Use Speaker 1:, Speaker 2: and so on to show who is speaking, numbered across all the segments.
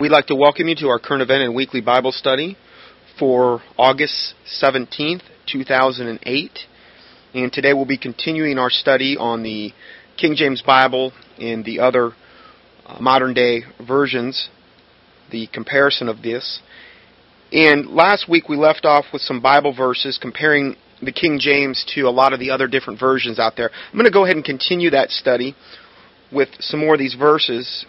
Speaker 1: We'd like to welcome you to our current event and weekly Bible study for August 17th, 2008. And today we'll be continuing our study on the King James Bible and the other uh, modern day versions, the comparison of this. And last week we left off with some Bible verses comparing the King James to a lot of the other different versions out there. I'm going to go ahead and continue that study with some more of these verses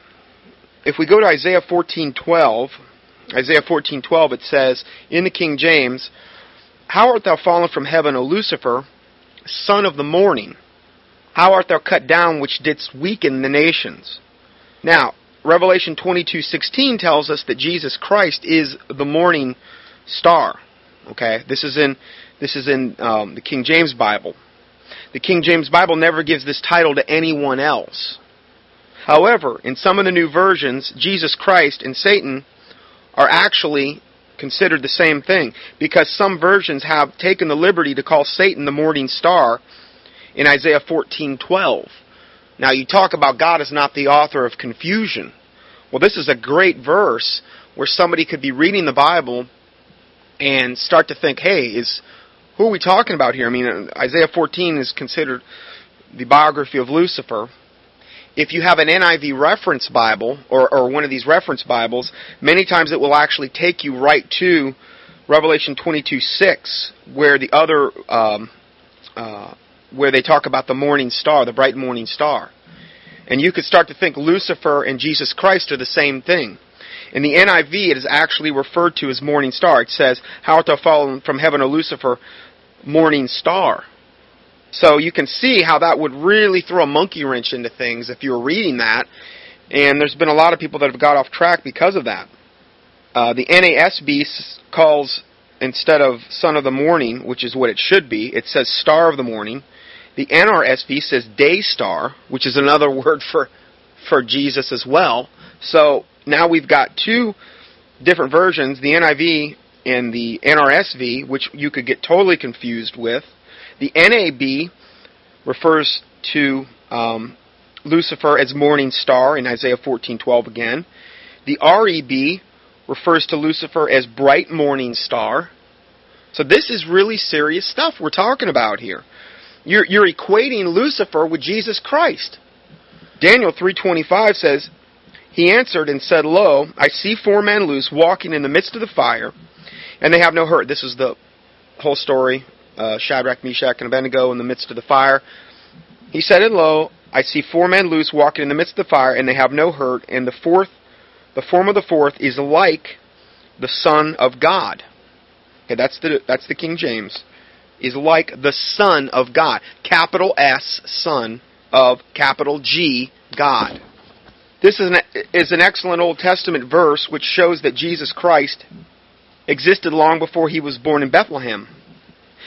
Speaker 1: if we go to Isaiah 14:12, Isaiah 14:12 it says in the King James, "How art thou fallen from heaven, O Lucifer, son of the morning? How art thou cut down which didst weaken the nations?" Now, Revelation 22:16 tells us that Jesus Christ is the morning star. Okay, this is in this is in um, the King James Bible. The King James Bible never gives this title to anyone else. However, in some of the new versions, Jesus Christ and Satan are actually considered the same thing because some versions have taken the liberty to call Satan the morning star in Isaiah 14:12. Now you talk about God is not the author of confusion. Well, this is a great verse where somebody could be reading the Bible and start to think, "Hey, is who are we talking about here?" I mean, Isaiah 14 is considered the biography of Lucifer, if you have an NIV reference Bible or, or one of these reference Bibles, many times it will actually take you right to Revelation 22:6, where the other, um, uh, where they talk about the morning star, the bright morning star. And you could start to think Lucifer and Jesus Christ are the same thing. In the NIV, it is actually referred to as morning star. It says, How art thou fallen from heaven, O Lucifer, morning star. So you can see how that would really throw a monkey wrench into things if you were reading that. And there's been a lot of people that have got off track because of that. Uh, the NASB calls, instead of Son of the Morning, which is what it should be, it says Star of the Morning. The NRSV says Day Star, which is another word for, for Jesus as well. So now we've got two different versions, the NIV and the NRSV, which you could get totally confused with. The NAB refers to um, Lucifer as morning star in Isaiah 14:12 again. The REB refers to Lucifer as bright morning star. So this is really serious stuff we're talking about here. You're, you're equating Lucifer with Jesus Christ. Daniel 3:25 says, "He answered and said, Lo, I see four men loose walking in the midst of the fire, and they have no hurt." This is the whole story uh, Shadrach, Meshach, and Abednego in the midst of the fire. He said, And lo, I see four men loose walking in the midst of the fire, and they have no hurt. And the fourth, the form of the fourth is like the Son of God. Okay, that's the that's the King James. Is like the Son of God. Capital S, Son of capital G, God. This is an, is an excellent Old Testament verse which shows that Jesus Christ existed long before he was born in Bethlehem.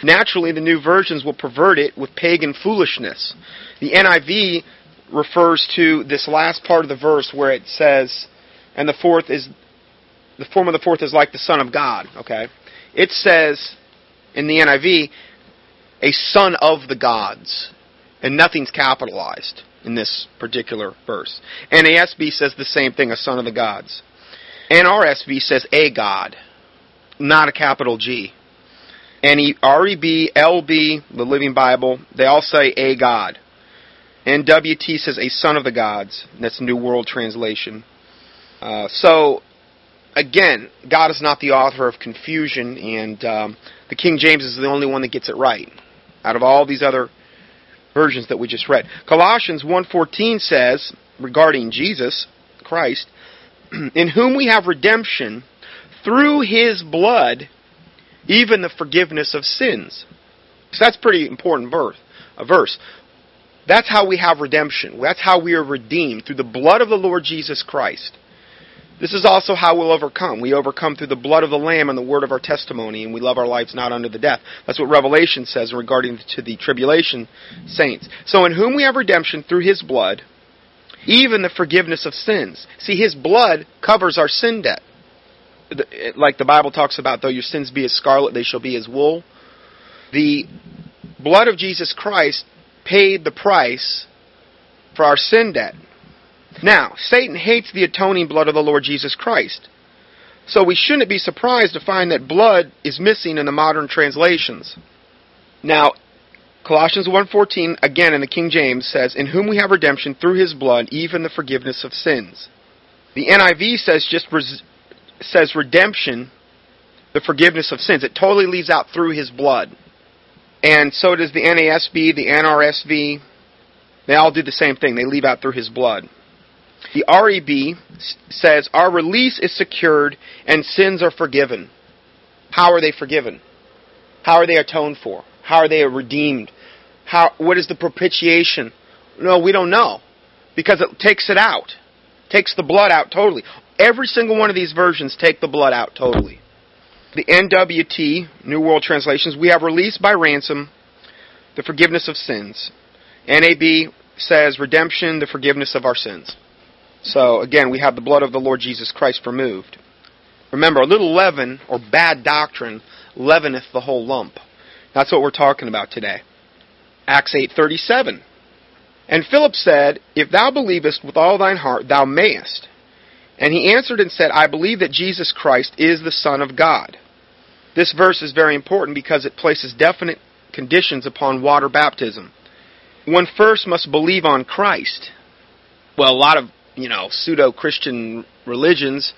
Speaker 1: Naturally, the new versions will pervert it with pagan foolishness. The NIV refers to this last part of the verse where it says, and the fourth is, the form of the fourth is like the Son of God, okay? It says in the NIV, a son of the gods, and nothing's capitalized in this particular verse. NASB says the same thing, a son of the gods. NRSV says a God, not a capital G. And REB, LB, the Living Bible, they all say a God. NWT says a son of the gods. That's New World Translation. Uh, so, again, God is not the author of confusion, and um, the King James is the only one that gets it right out of all these other versions that we just read. Colossians 1:14 says regarding Jesus Christ, in whom we have redemption through his blood even the forgiveness of sins. So that's pretty important verse. A verse. That's how we have redemption. That's how we are redeemed through the blood of the Lord Jesus Christ. This is also how we'll overcome. We overcome through the blood of the Lamb and the word of our testimony, and we love our lives not unto the death. That's what Revelation says regarding to the tribulation saints. So in whom we have redemption through his blood, even the forgiveness of sins. See, his blood covers our sin debt like the Bible talks about, though your sins be as scarlet, they shall be as wool. The blood of Jesus Christ paid the price for our sin debt. Now, Satan hates the atoning blood of the Lord Jesus Christ. So we shouldn't be surprised to find that blood is missing in the modern translations. Now, Colossians 1:14 again in the King James says, "In whom we have redemption through his blood, even the forgiveness of sins." The NIV says just says redemption, the forgiveness of sins. It totally leaves out through his blood. And so does the NASB, the NRSV. They all do the same thing. They leave out through his blood. The REB says, Our release is secured and sins are forgiven. How are they forgiven? How are they atoned for? How are they redeemed? How, what is the propitiation? No, we don't know. Because it takes it out. Takes the blood out totally. Every single one of these versions take the blood out totally. The NWT, New World Translations, we have released by ransom the forgiveness of sins. NAB says redemption, the forgiveness of our sins. So again, we have the blood of the Lord Jesus Christ removed. Remember, a little leaven or bad doctrine leaveneth the whole lump. That's what we're talking about today. Acts 8:37. And Philip said, If thou believest with all thine heart, thou mayest. And he answered and said, I believe that Jesus Christ is the Son of God. This verse is very important because it places definite conditions upon water baptism. One first must believe on Christ. Well, a lot of you know, pseudo-Christian religions,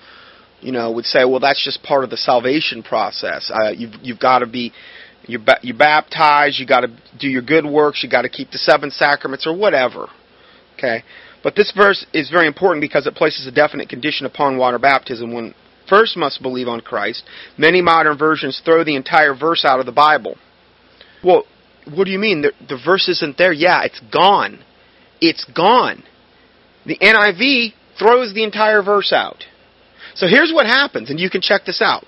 Speaker 1: you know, would say, well, that's just part of the salvation process. Uh, you've you've got to be you ba- you baptized, you got to do your good works, you got to keep the seven sacraments or whatever. Okay, but this verse is very important because it places a definite condition upon water baptism. One first must believe on Christ. Many modern versions throw the entire verse out of the Bible. Well, what do you mean? The, the verse isn't there? Yeah, it's gone. It's gone. The NIV throws the entire verse out. So here's what happens, and you can check this out.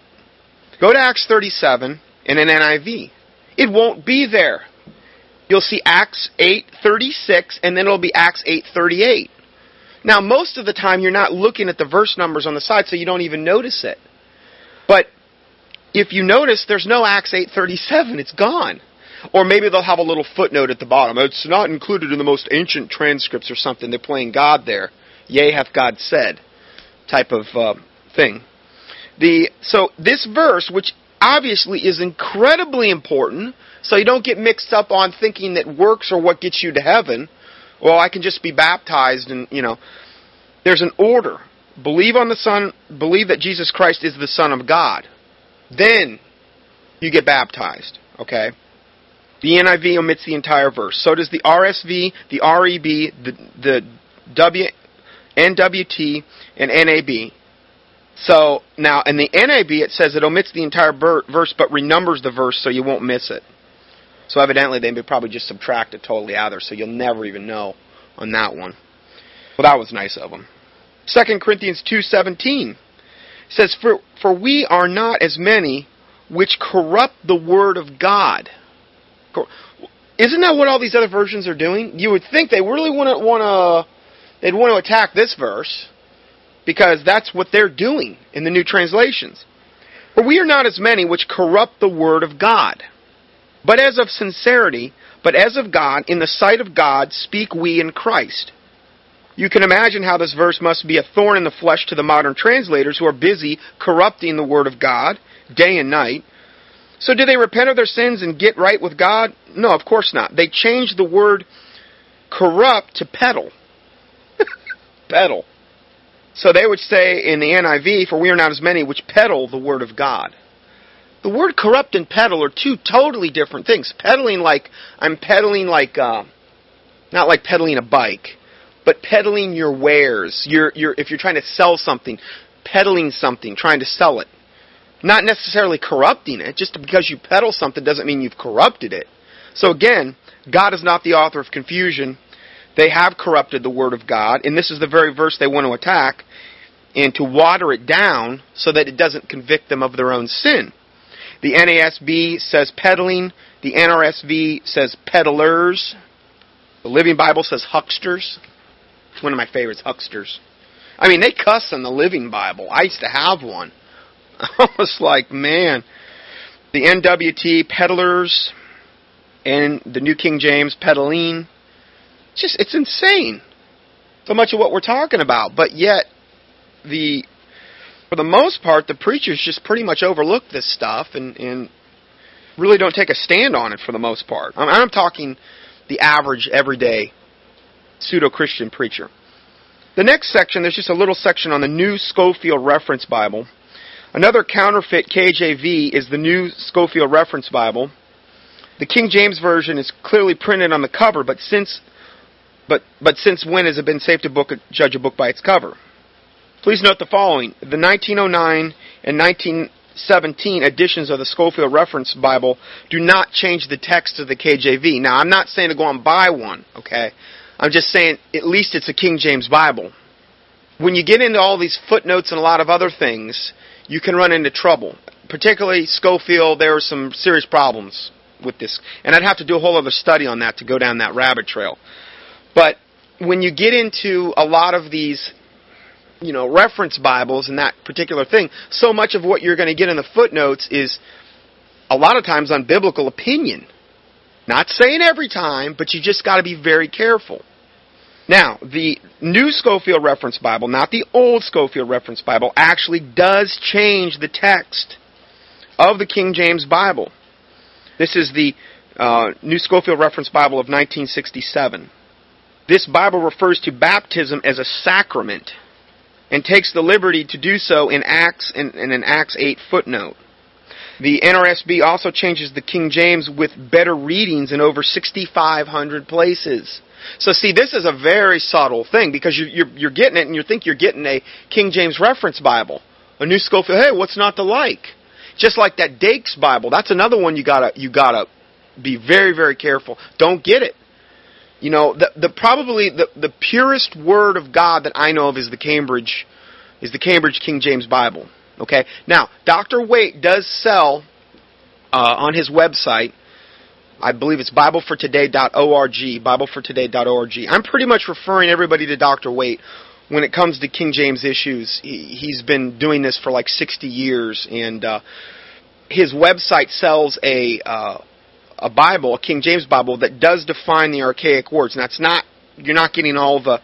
Speaker 1: Go to Acts 37 in an NIV. It won't be there. You'll see Acts 8:36 and then it'll be Acts 8:38. Now, most of the time you're not looking at the verse numbers on the side so you don't even notice it. But if you notice there's no Acts 8:37, it's gone. Or maybe they'll have a little footnote at the bottom. It's not included in the most ancient transcripts or something. They're playing God there. Yea, hath God said, type of uh, thing. The so this verse, which obviously is incredibly important, so you don't get mixed up on thinking that works are what gets you to heaven. Well, I can just be baptized, and you know, there's an order. Believe on the Son. Believe that Jesus Christ is the Son of God. Then you get baptized. Okay. The NIV omits the entire verse. So does the RSV, the REB, the, the W, NWT, and NAB. So now in the NAB it says it omits the entire ber- verse but renumbers the verse so you won't miss it. So evidently they probably just subtract it totally out there so you'll never even know on that one. Well, that was nice of them. 2 Corinthians 2:17 says for for we are not as many which corrupt the word of God isn't that what all these other versions are doing? You would think they really wouldn't want to. They'd want to attack this verse because that's what they're doing in the new translations. For we are not as many which corrupt the word of God, but as of sincerity, but as of God, in the sight of God, speak we in Christ. You can imagine how this verse must be a thorn in the flesh to the modern translators who are busy corrupting the word of God day and night so do they repent of their sins and get right with God? No, of course not. They changed the word corrupt to peddle. peddle. So they would say in the NIV, for we are not as many which peddle the word of God. The word corrupt and peddle are two totally different things. Peddling like, I'm peddling like, uh, not like peddling a bike, but peddling your wares. You're, you're, if you're trying to sell something, peddling something, trying to sell it. Not necessarily corrupting it. Just because you peddle something doesn't mean you've corrupted it. So again, God is not the author of confusion. They have corrupted the Word of God, and this is the very verse they want to attack, and to water it down so that it doesn't convict them of their own sin. The NASB says peddling. The NRSV says peddlers. The Living Bible says hucksters. It's One of my favorites, hucksters. I mean, they cuss in the Living Bible. I used to have one. I was like, man, the NWT peddlers and the New King James peddling. It's just it's insane. so much of what we're talking about. But yet, the for the most part, the preachers just pretty much overlook this stuff and, and really don't take a stand on it for the most part. I'm, I'm talking the average, everyday pseudo Christian preacher. The next section, there's just a little section on the New Scofield Reference Bible. Another counterfeit KJV is the New Scofield Reference Bible. The King James Version is clearly printed on the cover, but since but but since when has it been safe to book a, judge a book by its cover? Please note the following: the 1909 and 1917 editions of the Scofield Reference Bible do not change the text of the KJV. Now, I'm not saying to go and buy one, okay? I'm just saying at least it's a King James Bible. When you get into all these footnotes and a lot of other things, you can run into trouble. Particularly Scofield, there are some serious problems with this. And I'd have to do a whole other study on that to go down that rabbit trail. But when you get into a lot of these you know reference bibles and that particular thing so much of what you're going to get in the footnotes is a lot of times on biblical opinion not saying every time, but you just got to be very careful. Now, the new Scofield Reference Bible, not the old Scofield Reference Bible, actually does change the text of the King James Bible. This is the uh, New Scofield Reference Bible of 1967. This Bible refers to baptism as a sacrament and takes the liberty to do so in Acts in, in an Acts 8 footnote. The NSRB also changes the King James with better readings in over 6,500 places. So see, this is a very subtle thing because you're, you're, you're getting it and you think you're getting a King James reference Bible. A new Scofield, hey, what's not to like? Just like that Dake's Bible, that's another one you gotta, you gotta be very, very careful. Don't get it. You know, the, the probably the, the purest word of God that I know of is the Cambridge, is the Cambridge King James Bible. Okay? Now, Dr. Waite does sell uh, on his website, I believe it's BibleForToday.org, BibleForToday.org. I'm pretty much referring everybody to Dr. Waite when it comes to King James issues. He, has been doing this for like 60 years, and uh, his website sells a uh, a Bible, a King James Bible that does define the archaic words. And that's not you're not getting all the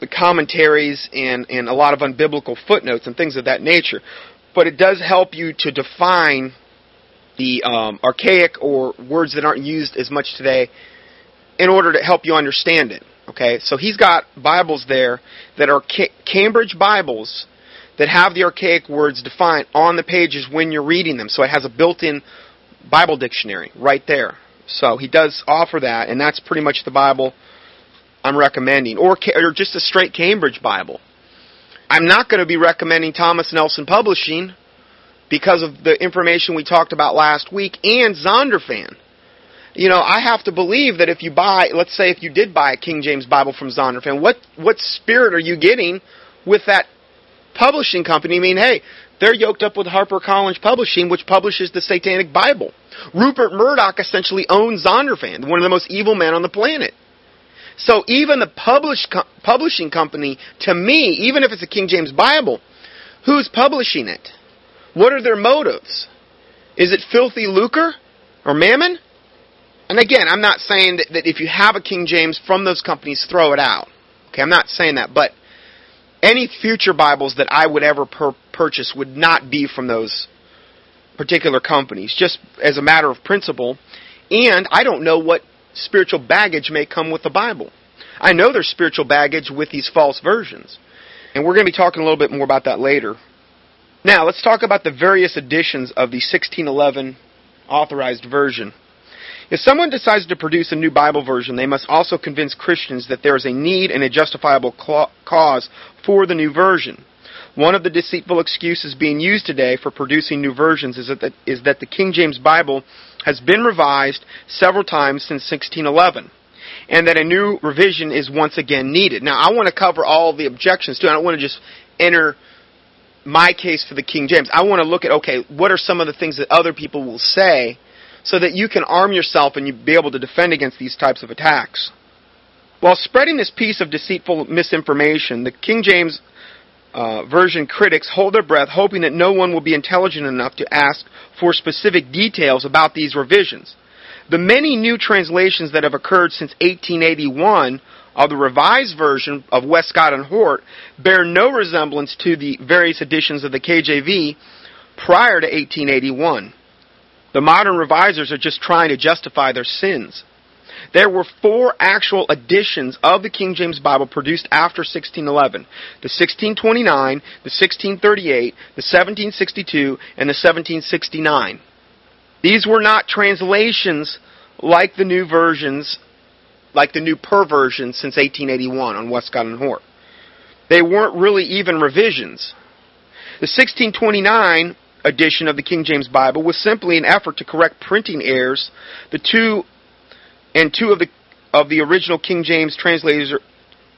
Speaker 1: the commentaries and, and a lot of unbiblical footnotes and things of that nature. But it does help you to define the um, archaic or words that aren't used as much today in order to help you understand it. Okay, so he's got Bibles there that are Ca- Cambridge Bibles that have the archaic words defined on the pages when you're reading them. So it has a built-in Bible dictionary right there. So he does offer that, and that's pretty much the Bible I'm recommending, or, or just a straight Cambridge Bible. I'm not going to be recommending Thomas Nelson Publishing because of the information we talked about last week and Zondervan. You know, I have to believe that if you buy, let's say if you did buy a King James Bible from Zondervan, what what spirit are you getting with that publishing company? I mean, hey, they're yoked up with HarperCollins Publishing, which publishes the Satanic Bible. Rupert Murdoch essentially owns Zondervan, one of the most evil men on the planet. So even the publish, publishing company, to me, even if it's a King James Bible, who's publishing it? What are their motives? Is it filthy lucre or mammon? And again, I'm not saying that, that if you have a King James from those companies, throw it out. Okay, I'm not saying that, but any future Bibles that I would ever per- purchase would not be from those particular companies, just as a matter of principle. And I don't know what spiritual baggage may come with the Bible. I know there's spiritual baggage with these false versions. And we're going to be talking a little bit more about that later. Now, let's talk about the various editions of the 1611 authorized version. If someone decides to produce a new Bible version, they must also convince Christians that there is a need and a justifiable cause for the new version. One of the deceitful excuses being used today for producing new versions is that, the, is that the King James Bible has been revised several times since 1611 and that a new revision is once again needed. Now, I want to cover all the objections too. I don't want to just enter my case for the King James. I want to look at, okay, what are some of the things that other people will say so that you can arm yourself and you be able to defend against these types of attacks. While spreading this piece of deceitful misinformation, the King James uh, version critics hold their breath, hoping that no one will be intelligent enough to ask for specific details about these revisions. The many new translations that have occurred since 1881 of the Revised Version of Westcott and Hort bear no resemblance to the various editions of the KJV prior to 1881. The modern revisers are just trying to justify their sins. There were four actual editions of the King James Bible produced after 1611 the 1629, the 1638, the 1762, and the 1769. These were not translations like the new versions, like the new perversions since 1881 on Westcott and Hort. They weren't really even revisions. The 1629 edition of the King James Bible was simply an effort to correct printing errors. The two and two of the of the original King James translators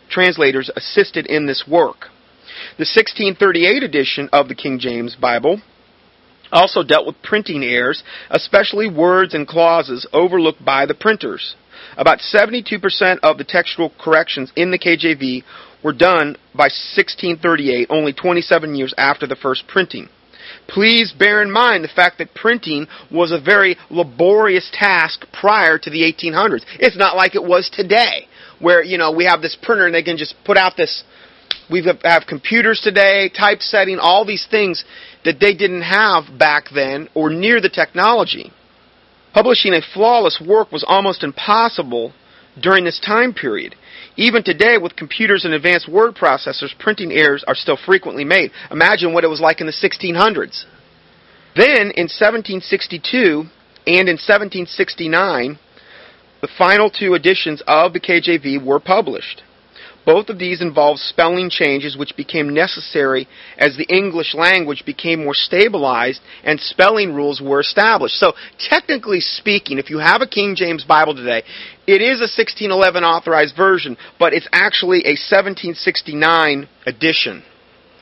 Speaker 1: translators assisted in this work. The 1638 edition of the King James Bible also dealt with printing errors, especially words and clauses overlooked by the printers. About 72% of the textual corrections in the KJV were done by 1638, only 27 years after the first printing. Please bear in mind the fact that printing was a very laborious task prior to the 1800s. It's not like it was today, where, you know, we have this printer and they can just put out this, we have computers today, typesetting, all these things that they didn't have back then or near the technology. Publishing a flawless work was almost impossible during this time period. Even today, with computers and advanced word processors, printing errors are still frequently made. Imagine what it was like in the 1600s. Then, in 1762 and in 1769, the final two editions of the KJV were published. Both of these involved spelling changes which became necessary as the English language became more stabilized and spelling rules were established. So, technically speaking, if you have a King James Bible today, it is a 1611 authorized version, but it's actually a 1769 edition.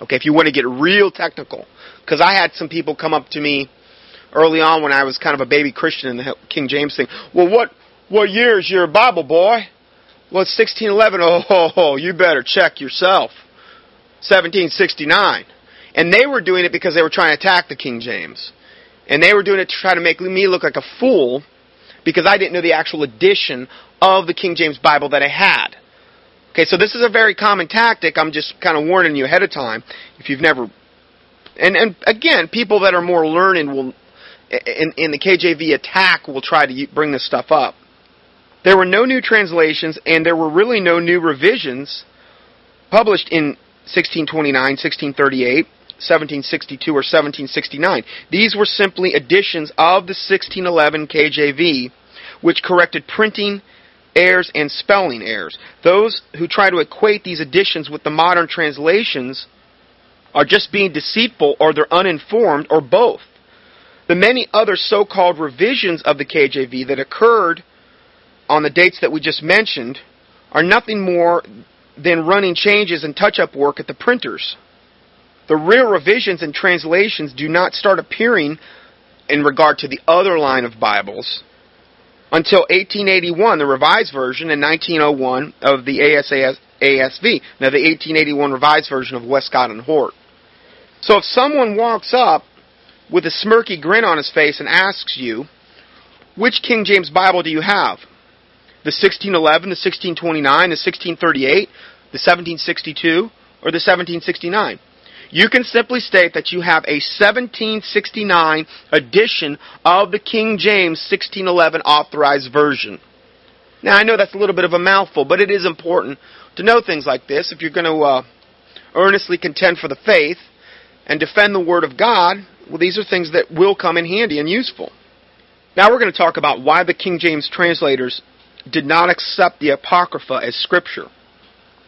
Speaker 1: Okay, if you want to get real technical. Because I had some people come up to me early on when I was kind of a baby Christian in the King James thing. Well, what, what year is your Bible, boy? Well, it's 1611. Oh, you better check yourself. 1769. And they were doing it because they were trying to attack the King James. And they were doing it to try to make me look like a fool because I didn't know the actual edition of the King James Bible that I had. Okay, so this is a very common tactic. I'm just kind of warning you ahead of time if you've never. And and again, people that are more learned will in in the KJV attack will try to bring this stuff up. There were no new translations, and there were really no new revisions published in 1629, 1638, 1762, or 1769. These were simply editions of the 1611 KJV, which corrected printing errors and spelling errors. Those who try to equate these editions with the modern translations are just being deceitful or they're uninformed or both. The many other so called revisions of the KJV that occurred on the dates that we just mentioned are nothing more than running changes and touch up work at the printers. The real revisions and translations do not start appearing in regard to the other line of Bibles until 1881, the Revised Version, and 1901 of the ASAS, ASV. Now, the 1881 Revised Version of Westcott and Hort. So, if someone walks up with a smirky grin on his face and asks you, which King James Bible do you have? The 1611, the 1629, the 1638, the 1762, or the 1769. You can simply state that you have a 1769 edition of the King James 1611 authorized version. Now, I know that's a little bit of a mouthful, but it is important to know things like this if you're going to uh, earnestly contend for the faith and defend the Word of God. Well, these are things that will come in handy and useful. Now, we're going to talk about why the King James translators did not accept the Apocrypha as Scripture.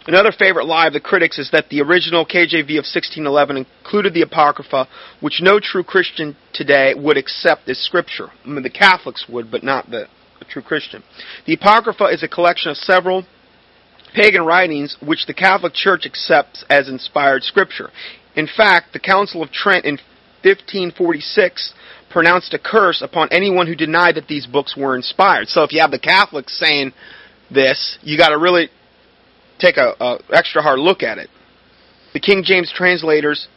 Speaker 1: Another favorite lie of the critics is that the original KJV of 1611 included the Apocrypha, which no true Christian today would accept as Scripture. I mean, the Catholics would, but not the, true Christian. The Apocrypha is a collection of several pagan writings which the Catholic Church accepts as inspired Scripture. In fact, the Council of Trent in 1546 pronounced a curse upon anyone who denied that these books were inspired. So if you have the Catholics saying this, you got to really take a, a extra hard look at it. The King James translators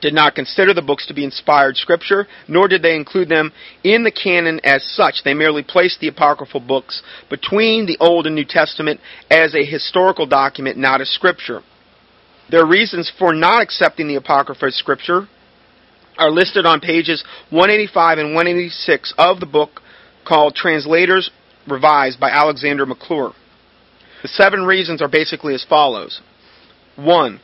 Speaker 1: did not consider the books to be inspired scripture, nor did they include them in the canon as such. They merely placed the apocryphal books between the Old and New Testament as a historical document, not as scripture. Their reasons for not accepting the Apocrypha as scripture are listed on pages 185 and 186 of the book called Translators Revived by Alexander McClure. The seven reasons are basically as follows. One,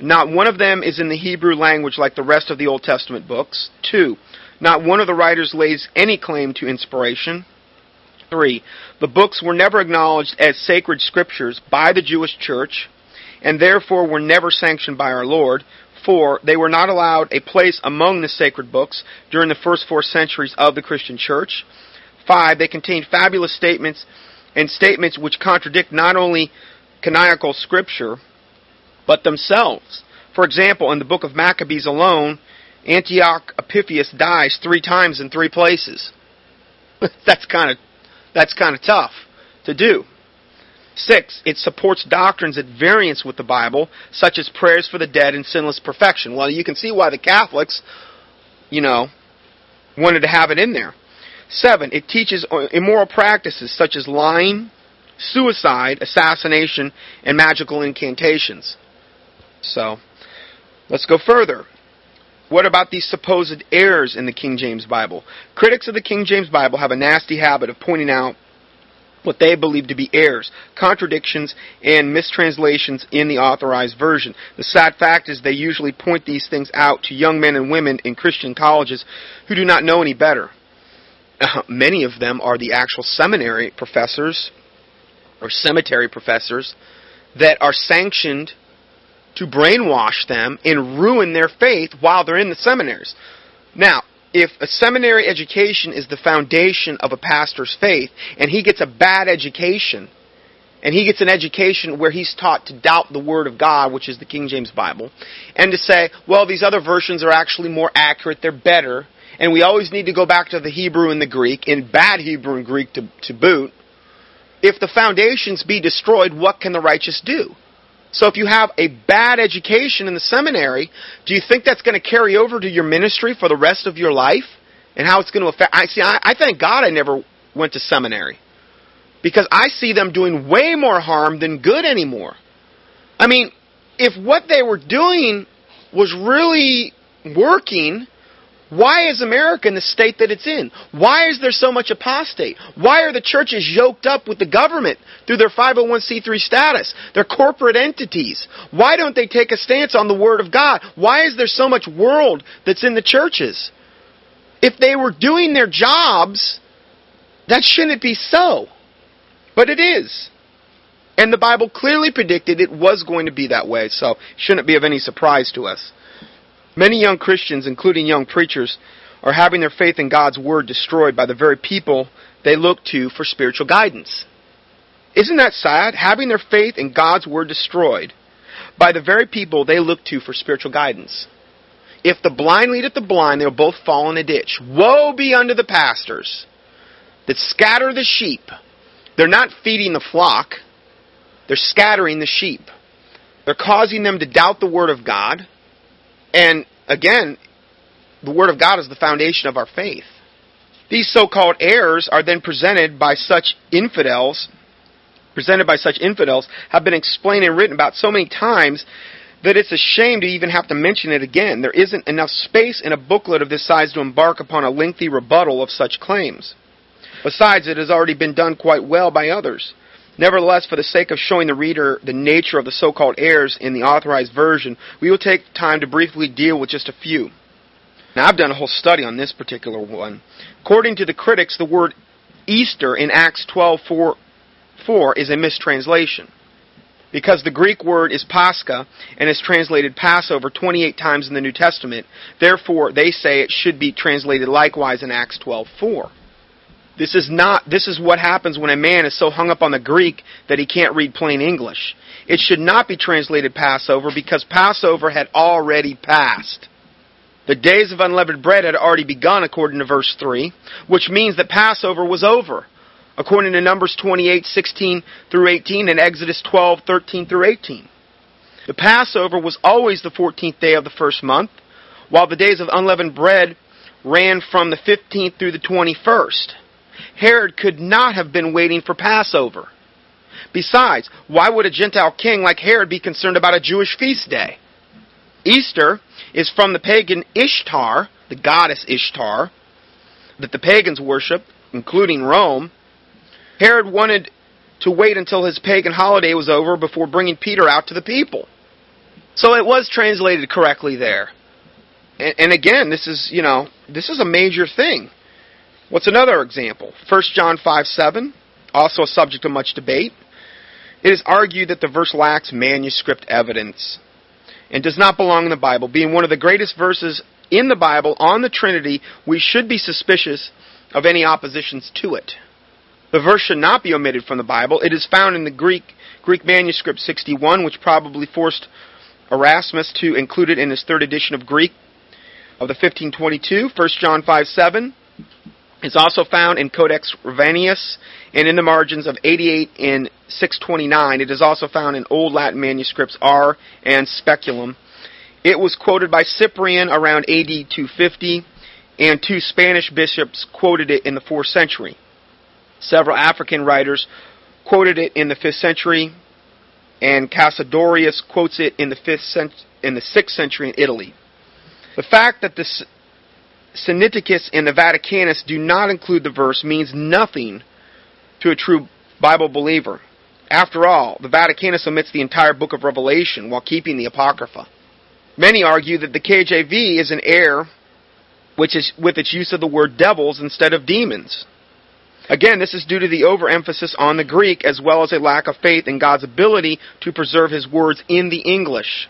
Speaker 1: not one of them is in the Hebrew language like the rest of the Old Testament books. Two, not one of the writers lays any claim to inspiration. Three, the books were never acknowledged as sacred scriptures by the Jewish church and therefore were never sanctioned by our Lord. Four, they were not allowed a place among the sacred books during the first four centuries of the Christian church. Five, they contain fabulous statements and statements which contradict not only canonical scripture, but themselves. For example, in the book of Maccabees alone, Antiochus Epiphanes dies three times in three places. that's kind of that's kind of tough to do. Six, it supports doctrines at variance with the Bible, such as prayers for the dead and sinless perfection. Well, you can see why the Catholics, you know, wanted to have it in there. Seven, it teaches uh, immoral practices such as lying, suicide, assassination, and magical incantations. So, let's go further. What about these supposed errors in the King James Bible? Critics of the King James Bible have a nasty habit of pointing out what they believe to be errors, contradictions, and mistranslations in the authorized version. The sad fact is they usually point these things out to young men and women in Christian colleges who do not know any better. Uh, many of them are the actual seminary professors or cemetery professors that are sanctioned to brainwash them and ruin their faith while they're in the seminaries. Now, if a seminary education is the foundation of a pastor's faith and he gets a bad education and he gets an education where he's taught to doubt the word of God, which is the King James Bible, and to say, well, these other versions are actually more accurate, they're better, and we always need to go back to the Hebrew and the Greek, in bad Hebrew and Greek to, to boot. If the foundations be destroyed, what can the righteous do? So if you have a bad education in the seminary, do you think that's going to carry over to your ministry for the rest of your life? And how it's going to affect I see I, I thank God I never went to seminary. Because I see them doing way more harm than good anymore. I mean, if what they were doing was really working, why is America in the state that it's in? Why is there so much apostate? Why are the churches yoked up with the government through their 501c3 status? They're corporate entities. Why don't they take a stance on the Word of God? Why is there so much world that's in the churches? If they were doing their jobs, that shouldn't be so. But it is. And the Bible clearly predicted it was going to be that way, so it shouldn't be of any surprise to us. Many young Christians, including young preachers, are having their faith in God's Word destroyed by the very people they look to for spiritual guidance. Isn't that sad? Having their faith in God's Word destroyed by the very people they look to for spiritual guidance. If the blind lead the blind, they will both fall in a ditch. Woe be unto the pastors that scatter the sheep. They're not feeding the flock, they're scattering the sheep. They're causing them to doubt the Word of God. And again, the Word of God is the foundation of our faith. These so-called errors are then presented by such infidels, presented by such infidels, have been explained and written about so many times that it's a shame to even have to mention it again. There isn't enough space in a booklet of this size to embark upon a lengthy rebuttal of such claims. Besides, it has already been done quite well by others. Nevertheless, for the sake of showing the reader the nature of the so-called errors in the authorized version, we will take time to briefly deal with just a few. Now, I've done a whole study on this particular one. According to the critics, the word Easter in Acts 12:4 4 is a mistranslation. Because the Greek word is Pascha and is translated Passover 28 times in the New Testament, therefore they say it should be translated likewise in Acts 12:4. This is not this is what happens when a man is so hung up on the Greek that he can't read plain English. It should not be translated Passover because Passover had already passed. The days of unleavened bread had already begun according to verse 3, which means that Passover was over. According to Numbers 28:16 through 18 and Exodus 12:13 through 18. The Passover was always the 14th day of the first month, while the days of unleavened bread ran from the 15th through the 21st. Herod could not have been waiting for Passover. Besides, why would a Gentile king like Herod be concerned about a Jewish feast day? Easter is from the pagan Ishtar, the goddess Ishtar, that the pagans worship, including Rome. Herod wanted to wait until his pagan holiday was over before bringing Peter out to the people. So it was translated correctly there. And, and again, this is, you know, this is a major thing. What's another example? 1 John 5 7, also a subject of much debate. It is argued that the verse lacks manuscript evidence and does not belong in the Bible. Being one of the greatest verses in the Bible on the Trinity, we should be suspicious of any oppositions to it. The verse should not be omitted from the Bible. It is found in the Greek Greek manuscript 61, which probably forced Erasmus to include it in his third edition of Greek of the 1522. 1 John 5 7 is also found in Codex Ravianus and in the margins of 88 and 629. It is also found in Old Latin manuscripts R and Speculum. It was quoted by Cyprian around AD 250, and two Spanish bishops quoted it in the 4th century. Several African writers quoted it in the 5th century, and Cassiodorus quotes it in the 5th cent- in the 6th century in Italy. The fact that the Sinaiticus and the Vaticanus do not include the verse means nothing to a true Bible believer. After all, the Vaticanus omits the entire book of Revelation while keeping the Apocrypha. Many argue that the KJV is an error which is with its use of the word devils instead of demons. Again, this is due to the overemphasis on the Greek as well as a lack of faith in God's ability to preserve his words in the English.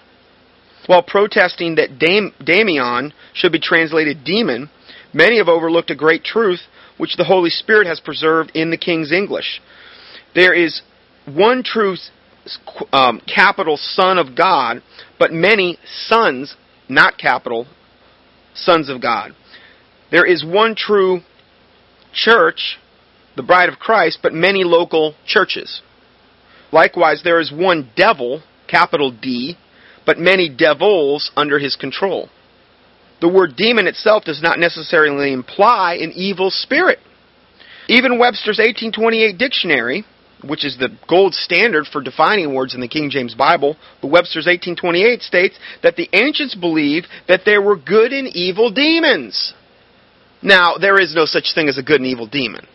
Speaker 1: While protesting that Dam- Daimon should be translated demon, many have overlooked a great truth which the Holy Spirit has preserved in the King's English. There is one true um, capital Son of God, but many sons, not capital, sons of God. There is one true church, the bride of Christ, but many local churches. Likewise, there is one devil, capital D, but many devils under his control. The word demon itself does not necessarily imply an evil spirit. Even Webster's 1828 dictionary, which is the gold standard for defining words in the King James Bible, the Webster's 1828 states that the ancients believed that there were good and evil demons. Now, there is no such thing as a good and evil demon.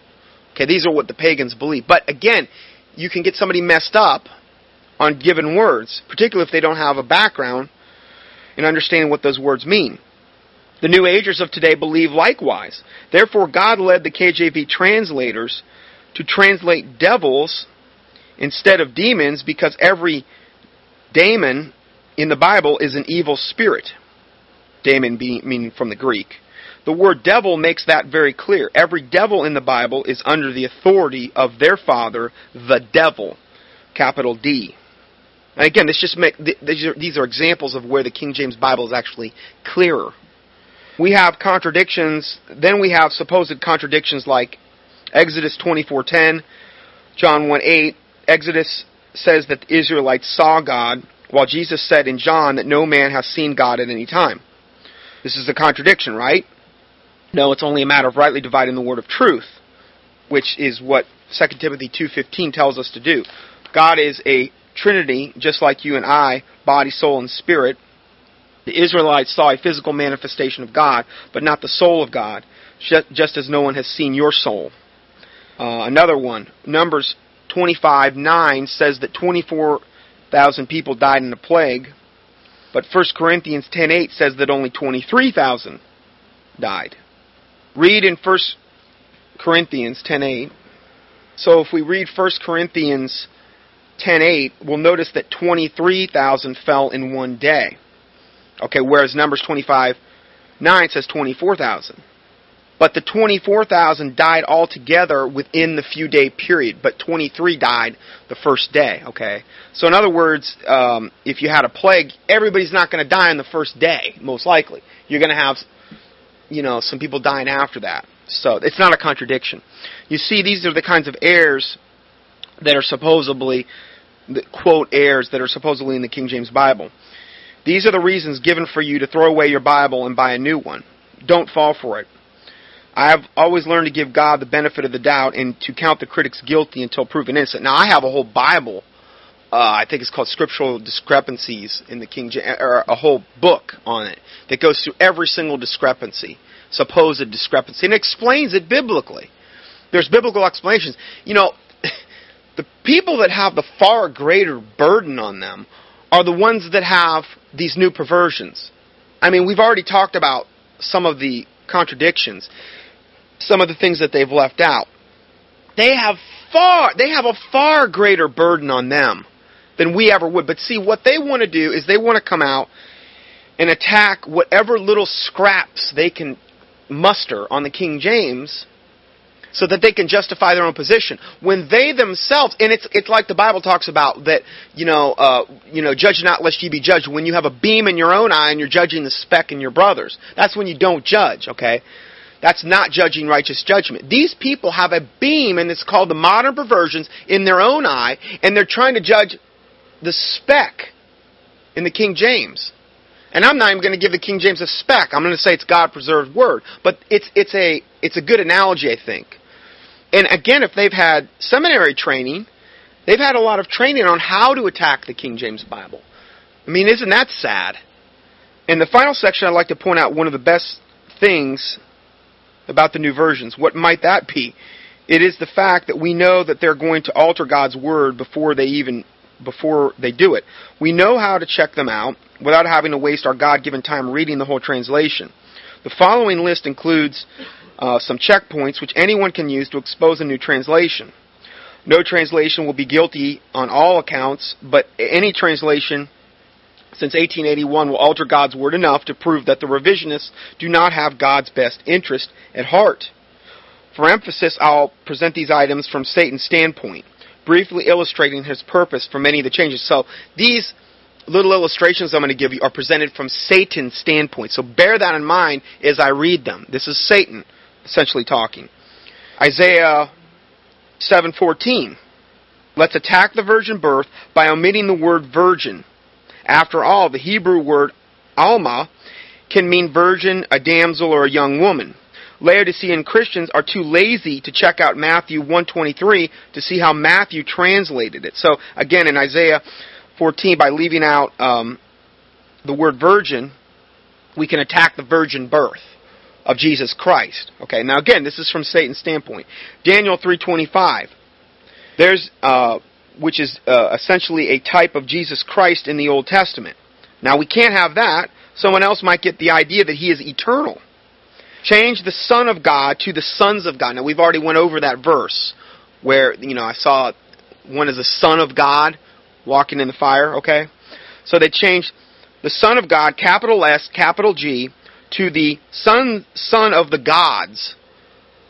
Speaker 1: Okay, these are what the pagans believe. But again, you can get somebody messed up on given words, particularly if they don't have a background in understanding what those words mean. The New Agers of today believe likewise. Therefore, God led the KJV translators to translate devils instead of demons because every daemon in the Bible is an evil spirit. Daemon being, meaning from the Greek. The word devil makes that very clear. Every devil in the Bible is under the authority of their father, the devil, capital D. And again, this just make, these are, examples of where the King James Bible is actually clearer. We have contradictions, then we have supposed contradictions like Exodus 24:10, John 1:8. Exodus says that the Israelites saw God, while Jesus said in John that no man has seen God at any time. This is a contradiction, right? No, it's only a matter of rightly dividing the word of truth, which is what 2 Timothy 2:15 tells us to do. God is a Trinity, just like you and I, body, soul, and spirit. The Israelites saw a physical manifestation of God, but not the soul of God, just as no one has seen your soul. Uh, another one, Numbers 25 9 says that 24,000 people died in the plague, but 1 Corinthians 10 8 says that only 23,000 died. Read in 1 Corinthians 10 8. So if we read 1 Corinthians 10:8, we'll notice that 23,000 fell in one day. Okay, whereas Numbers 25:9 says 24,000. But the 24,000 died altogether within the few day period, but 23 died the first day, okay? So in other words, um, if you had a plague, everybody's not going to die on the first day, most likely. You're going to have, you know, some people dying after that. So it's not a contradiction. You see, these are the kinds of errors that are supposedly, quote, errors that are supposedly in the King James Bible. These are the reasons given for you to throw away your Bible and buy a new one. Don't fall for it. I have always learned to give God the benefit of the doubt and to count the critics guilty until proven innocent. Now, I have a whole Bible. Uh, I think it's called Scriptural Discrepancies in the King James, or a whole book on it that goes through every single discrepancy, supposed discrepancy, and explains it biblically. There's biblical explanations. You know, the people that have the far greater burden on them are the ones that have these new perversions. I mean, we've already talked about some of the contradictions, some of the things that they've left out. They have far they have a far greater burden on them than we ever would. But see, what they want to do is they want to come out and attack whatever little scraps they can muster on the King James so that they can justify their own position. When they themselves, and it's it's like the Bible talks about that, you know, uh, you know, judge not lest ye be judged. When you have a beam in your own eye and you're judging the speck in your brother's, that's when you don't judge. Okay, that's not judging righteous judgment. These people have a beam, and it's called the modern perversions in their own eye, and they're trying to judge the speck in the King James. And I'm not even going to give the King James a speck. I'm going to say it's God preserved word. But it's it's a it's a good analogy, I think. And again, if they've had seminary training, they've had a lot of training on how to attack the King James Bible. I mean, isn't that sad? In the final section, I'd like to point out one of the best things about the new versions. What might that be? It is the fact that we know that they're going to alter God's word before they even before they do it. We know how to check them out without having to waste our God-given time reading the whole translation. The following list includes uh, some checkpoints which anyone can use to expose a new translation. No translation will be guilty on all accounts, but any translation since 1881 will alter God's Word enough to prove that the revisionists do not have God's best interest at heart. For emphasis, I'll present these items from Satan's standpoint, briefly illustrating his purpose for many of the changes. So these little illustrations I'm going to give you are presented from Satan's standpoint. So bear that in mind as I read them. This is Satan essentially talking. Isaiah 7:14. Let's attack the virgin birth by omitting the word virgin. After all, the Hebrew word alma can mean virgin, a damsel, or a young woman. Laodicean Christians are too lazy to check out Matthew 123 to see how Matthew translated it. So again, in Isaiah 14, by leaving out um, the word virgin, we can attack the virgin birth of Jesus Christ. Okay, now again, this is from Satan's standpoint. Daniel 3:25. There's uh, which is uh, essentially a type of Jesus Christ in the Old Testament. Now we can't have that. Someone else might get the idea that he is eternal. Change the Son of God to the sons of God. Now we've already went over that verse where you know I saw one is the Son of God walking in the fire. Okay, so they changed the Son of God, capital S, capital G, to the son, son of the gods,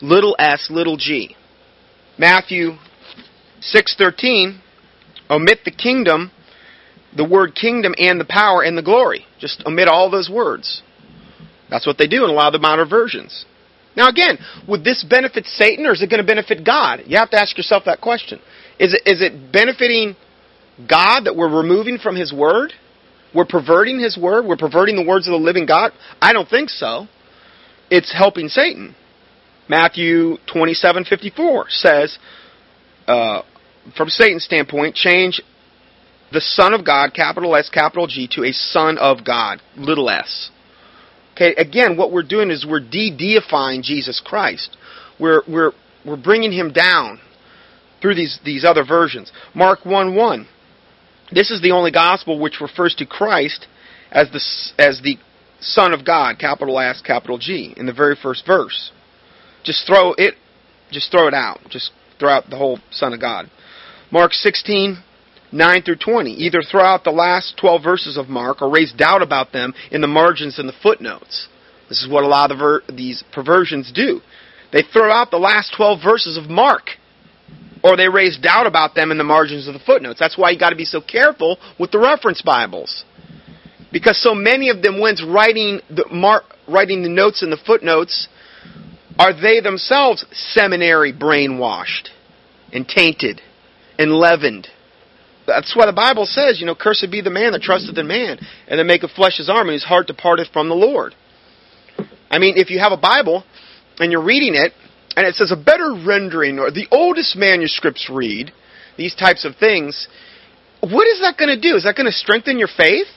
Speaker 1: little s, little g. Matthew 6.13, omit the kingdom, the word kingdom and the power and the glory. Just omit all those words. That's what they do in a lot of the modern versions. Now again, would this benefit Satan or is it going to benefit God? You have to ask yourself that question. Is it, is it benefiting God that we're removing from His Word? We're perverting His word. We're perverting the words of the living God. I don't think so. It's helping Satan. Matthew twenty-seven fifty-four says, uh, from Satan's standpoint, change the Son of God, capital S, capital G, to a Son of God, little s. Okay, again, what we're doing is we're de-deifying Jesus Christ. We're, we're, we're bringing him down through these, these other versions. Mark 1 1. This is the only gospel which refers to Christ as the, as the Son of God, capital S, capital G, in the very first verse. Just throw it, just throw it out. Just throw out the whole Son of God. Mark 16, 9 through 20. Either throw out the last 12 verses of Mark or raise doubt about them in the margins and the footnotes. This is what a lot of ver- these perversions do. They throw out the last 12 verses of Mark or they raise doubt about them in the margins of the footnotes. That's why you got to be so careful with the reference Bibles. Because so many of them, when writing the, mar- writing the notes and the footnotes, are they themselves seminary brainwashed and tainted and leavened That's why the Bible says, you know, cursed be the man that trusteth in man, and then maketh flesh his arm, and his heart departeth from the Lord. I mean, if you have a Bible and you're reading it, and it says a better rendering, or the oldest manuscripts read, these types of things, what is that going to do? Is that going to strengthen your faith?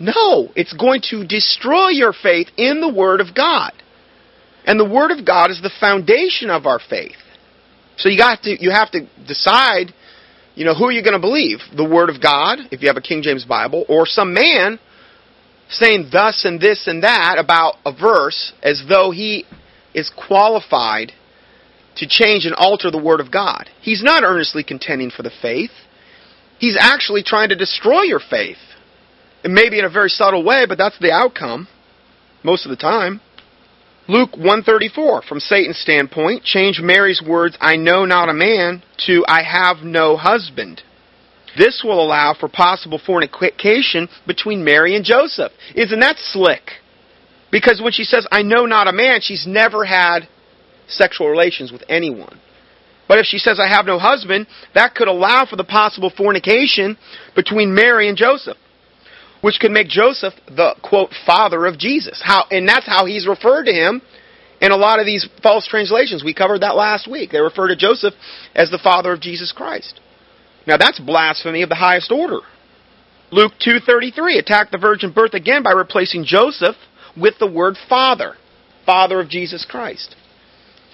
Speaker 1: No, it's going to destroy your faith in the Word of God. And the Word of God is the foundation of our faith. So you got to you have to decide, you know, who are you going to believe? The Word of God, if you have a King James Bible, or some man saying thus and this and that about a verse as though he is qualified to change and alter the Word of God. He's not earnestly contending for the faith. He's actually trying to destroy your faith. It may be in a very subtle way, but that's the outcome most of the time. Luke 134 from Satan's standpoint change Mary's words I know not a man to I have no husband. This will allow for possible fornication between Mary and Joseph. Isn't that slick? Because when she says I know not a man, she's never had sexual relations with anyone. But if she says I have no husband, that could allow for the possible fornication between Mary and Joseph which could make Joseph the quote father of Jesus. How and that's how he's referred to him in a lot of these false translations. We covered that last week. They refer to Joseph as the father of Jesus Christ. Now that's blasphemy of the highest order. Luke 2:33 attacked the virgin birth again by replacing Joseph with the word father, father of Jesus Christ.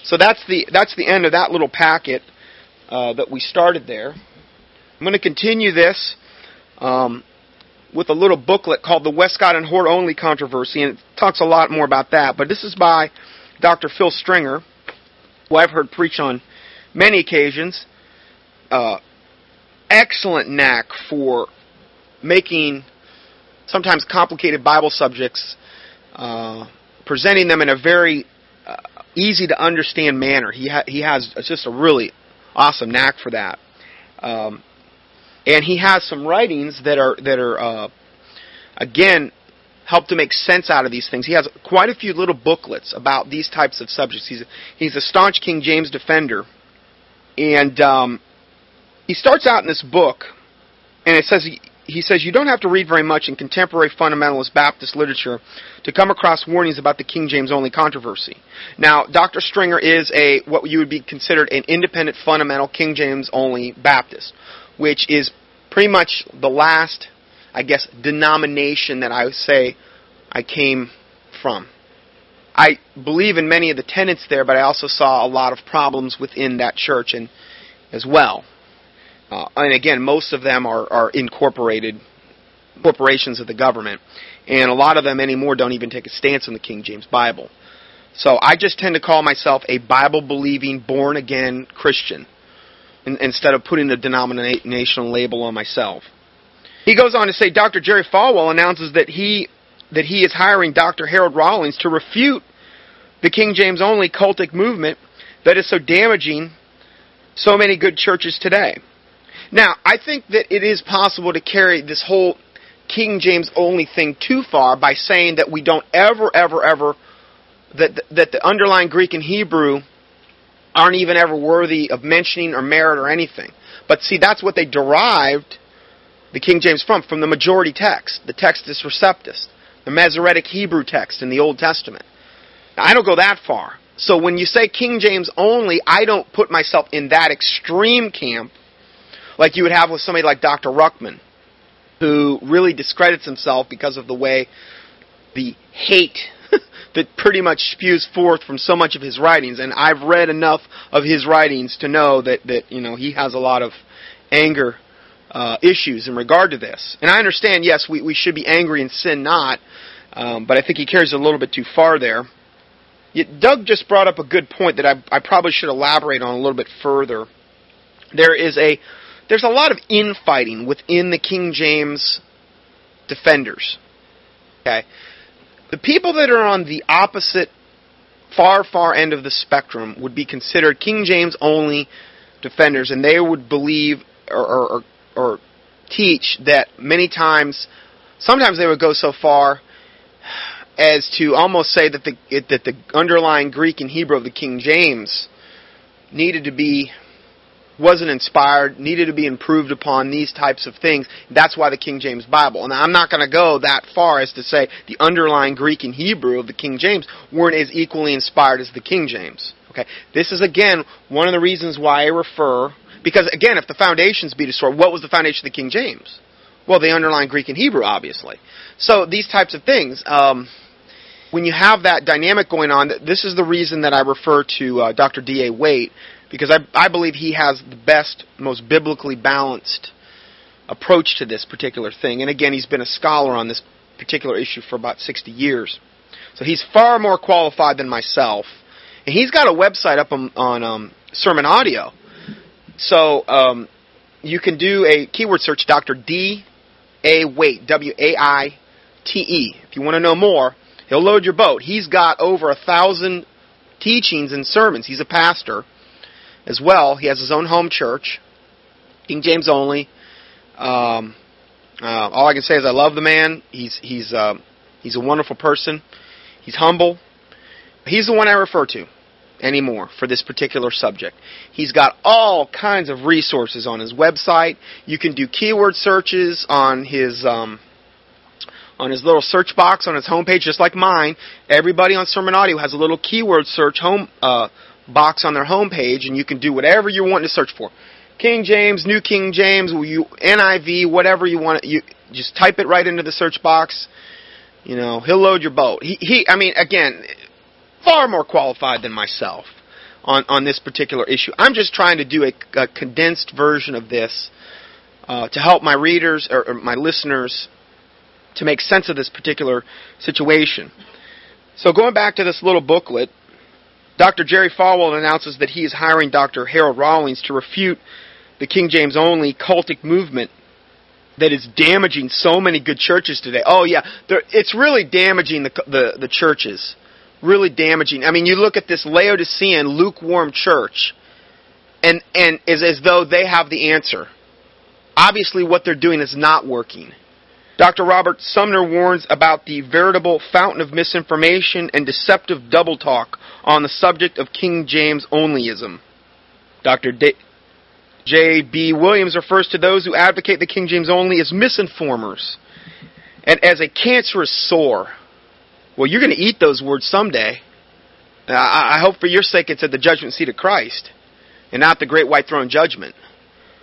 Speaker 1: So that's the that's the end of that little packet uh, that we started there. I'm going to continue this um, with a little booklet called The Westcott and Hort Only Controversy, and it talks a lot more about that. But this is by Dr. Phil Stringer, who I've heard preach on many occasions. Uh, excellent knack for making sometimes complicated Bible subjects, uh, presenting them in a very uh, easy to understand manner. He ha- he has just a really awesome knack for that. Um, and he has some writings that are that are uh, again help to make sense out of these things. He has quite a few little booklets about these types of subjects. He's a, he's a staunch King James defender, and um, he starts out in this book, and it says he, says you don't have to read very much in contemporary fundamentalist Baptist literature to come across warnings about the King James only controversy. Now, Dr. Stringer is a what you would be considered an independent fundamental King James only Baptist which is pretty much the last, I guess, denomination that I would say I came from. I believe in many of the tenets there, but I also saw a lot of problems within that church and as well. Uh, and again, most of them are, are incorporated corporations of the government, and a lot of them anymore don't even take a stance on the King James Bible. So I just tend to call myself a Bible believing, born again Christian in, instead of putting the denominational label on myself. He goes on to say Dr. Jerry Falwell announces that he that he is hiring Dr. Harold Rawlings to refute the King James only cultic movement that is so damaging so many good churches today. Now, I think that it is possible to carry this whole King James only thing too far by saying that we don't ever, ever, ever that that the underlying Greek and Hebrew aren't even ever worthy of mentioning or merit or anything. But see, that's what they derived the King James from, from the majority text, the Textus Receptus, the Masoretic Hebrew text in the Old Testament. Now, I don't go that far. So when you say King James only, I don't put myself in that extreme camp like you would have with somebody like Dr. Ruckman, who really discredits himself because of the way the hate that pretty much spews forth from so much of his writings. And I've read enough of his writings to know that, that you know, he has a lot of anger uh, issues in regard to this. And I understand, yes, we, we should be angry and sin not, um, but I think he carries a little bit too far there. Yet Doug just brought up a good point that I, I probably should elaborate on a little bit further. There is a there's a lot of infighting within the King James defenders. Okay, the people that are on the opposite, far, far end of the spectrum would be considered King James only defenders, and they would believe or, or, or teach that many times, sometimes they would go so far as to almost say that the that the underlying Greek and Hebrew of the King James needed to be wasn't inspired, needed to be improved upon, these types of things. That's why the King James Bible. And I'm not going to go that far as to say the underlying Greek and Hebrew of the King James weren't as equally inspired as the King James. Okay? This is again one of the reasons why I refer because again, if the foundations be destroyed, what was the foundation of the King James? Well, the underlying Greek and Hebrew, obviously. So these types of things. Um, when you have that dynamic going on, this is the reason that I refer to uh, Dr. D.A. Waite because I, I believe he has the best, most biblically balanced approach to this particular thing. And again, he's been a scholar on this particular issue for about 60 years. So he's far more qualified than myself. And he's got a website up on, on um, Sermon Audio. So um, you can do a keyword search, Dr. D. A. Waite, W A I T E. If you want to know more, he'll load your boat. He's got over a thousand teachings and sermons. He's a pastor as well. He has his own home church, King James only. Um, uh, all I can say is I love the man. He's he's uh, he's a wonderful person. He's humble. He's the one I refer to anymore for this particular subject. He's got all kinds of resources on his website. You can do keyword searches on his um, on his little search box on his homepage, just like mine. Everybody on Sermon Audio has a little keyword search home uh, box on their homepage, and you can do whatever you're wanting to search for. King James, New King James, you NIV, whatever you want. You just type it right into the search box. You know, he'll load your boat. He, he I mean, again, far more qualified than myself on on this particular issue. I'm just trying to do a, a condensed version of this uh, to help my readers or, or my listeners to make sense of this particular situation. So going back to this little booklet, Dr. Jerry Falwell announces that he is hiring Dr. Harold Rawlings to refute the King James only cultic movement that is damaging so many good churches today. Oh yeah, it's really damaging the, the the churches. Really damaging. I mean, you look at this Laodicean lukewarm church, and and is as though they have the answer. Obviously, what they're doing is not working. Dr. Robert Sumner warns about the veritable fountain of misinformation and deceptive double talk on the subject of King James onlyism. Dr. J.B. Williams refers to those who advocate the King James only as misinformers and as a cancerous sore. Well, you're going to eat those words someday. I hope for your sake it's at the judgment seat of Christ and not the great white throne judgment.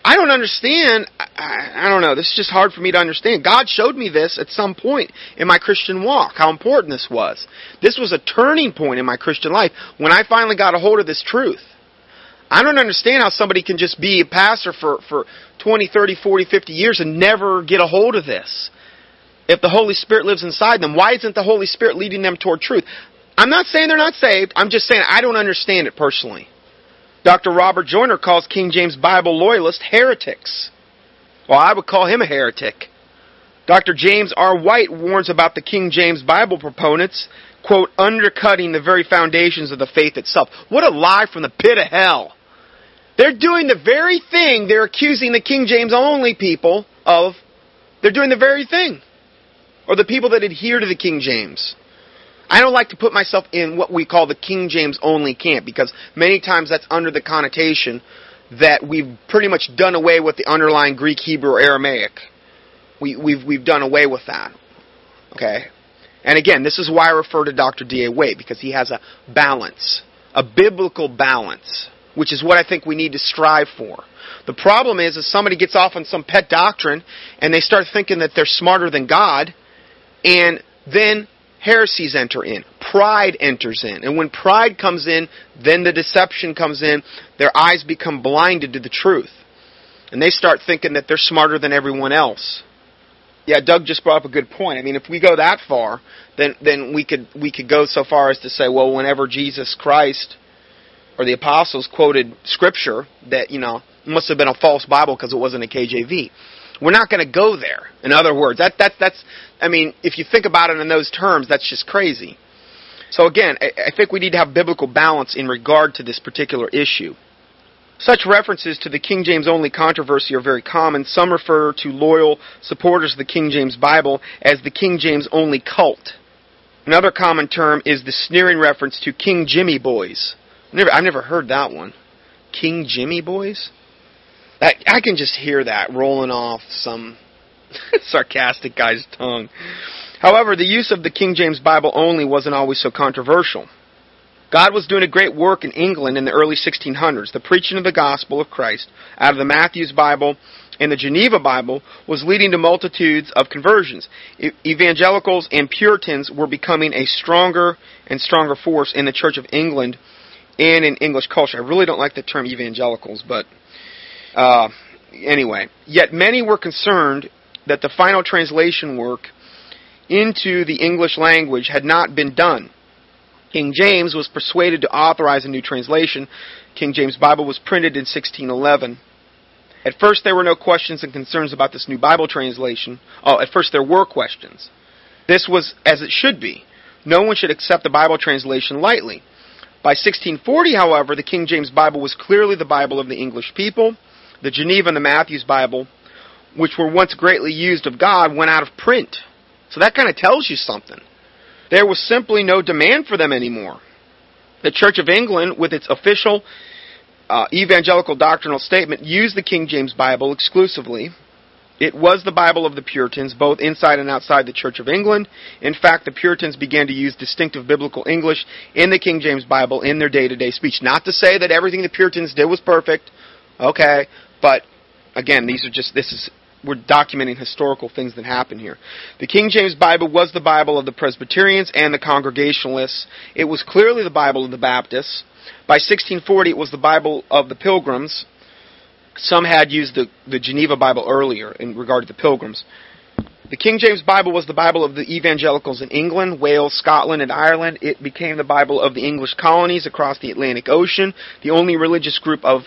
Speaker 1: I don't understand. I, I, don't know. This is just hard for me to understand. God showed me this at some point in my Christian walk, how important this was. This was a turning point in my Christian life when I finally got a hold of this truth. I don't understand how somebody can just be a pastor for, for 20, 30, 40, 50 years and never get a hold of this. If the Holy Spirit lives inside them, why isn't the Holy Spirit leading them toward truth? I'm not saying they're not saved. I'm just saying I don't understand it personally. Dr. Robert Joyner calls King James Bible loyalists heretics. Well, I would call him a heretic. Dr. James R. White warns about the King James Bible proponents, quote, undercutting the very foundations of the faith itself. What a lie from the pit of hell. They're doing the very thing they're accusing the King James only people of. They're doing the very thing. Or the people that adhere to the King James. I don't like to put myself in what we call the King James only camp because many times that's under the connotation that we've pretty much done away with the underlying Greek, Hebrew, or Aramaic. We, we've, we've done away with that. Okay? And again, this is why I refer to Dr. D.A. Waite, because he has a balance, a biblical balance, which is what I think we need to strive for. The problem is, if somebody gets off on some pet doctrine and they start thinking that they're smarter than God, and then heresies enter in. Pride enters in. And when pride comes in, then the deception comes in. Their eyes become blinded to the truth. And they start thinking that they're smarter than everyone else. Yeah, Doug just brought up a good point. I mean, if we go that far, then then we could we could go so far as to say, well, whenever Jesus Christ or the apostles quoted scripture, that you know must have been a false Bible because it wasn't a KJV. We're not going to go there. In other words, that, that, that's, I mean, if you think about it in those terms, that's just crazy. So again, I, I think we need to have biblical balance in regard to this particular issue. Such references to the King James only controversy are very common. Some refer to loyal supporters of the King James Bible as the King James only cult. Another common term is the sneering reference to King Jimmy boys. Never, I've never heard that one. King Jimmy boys? I, I can just hear that rolling off some sarcastic guy's tongue. However, the use of the King James Bible only wasn't always so controversial. God was doing a great work in England in the early 1600s. The preaching of the gospel of Christ out of the Matthew's Bible and the Geneva Bible was leading to multitudes of conversions. Evangelicals and Puritans were becoming a stronger and stronger force in the Church of England and in English culture. I really don't like the term evangelicals, but uh, anyway. Yet many were concerned that the final translation work into the English language had not been done. King James was persuaded to authorize a new translation. King James Bible was printed in 1611. At first, there were no questions and concerns about this new Bible translation. Oh, at first, there were questions. This was as it should be. No one should accept the Bible translation lightly. By 1640, however, the King James Bible was clearly the Bible of the English people. The Geneva and the Matthews Bible, which were once greatly used of God, went out of print. So that kind of tells you something. There was simply no demand for them anymore. The Church of England, with its official uh, evangelical doctrinal statement, used the King James Bible exclusively. It was the Bible of the Puritans, both inside and outside the Church of England. In fact, the Puritans began to use distinctive biblical English in the King James Bible in their day to day speech. Not to say that everything the Puritans did was perfect, okay, but again, these are just, this is we're documenting historical things that happened here. The King James Bible was the Bible of the Presbyterians and the Congregationalists. It was clearly the Bible of the Baptists. By 1640, it was the Bible of the Pilgrims. Some had used the, the Geneva Bible earlier in regard to the Pilgrims. The King James Bible was the Bible of the evangelicals in England, Wales, Scotland, and Ireland. It became the Bible of the English colonies across the Atlantic Ocean, the only religious group of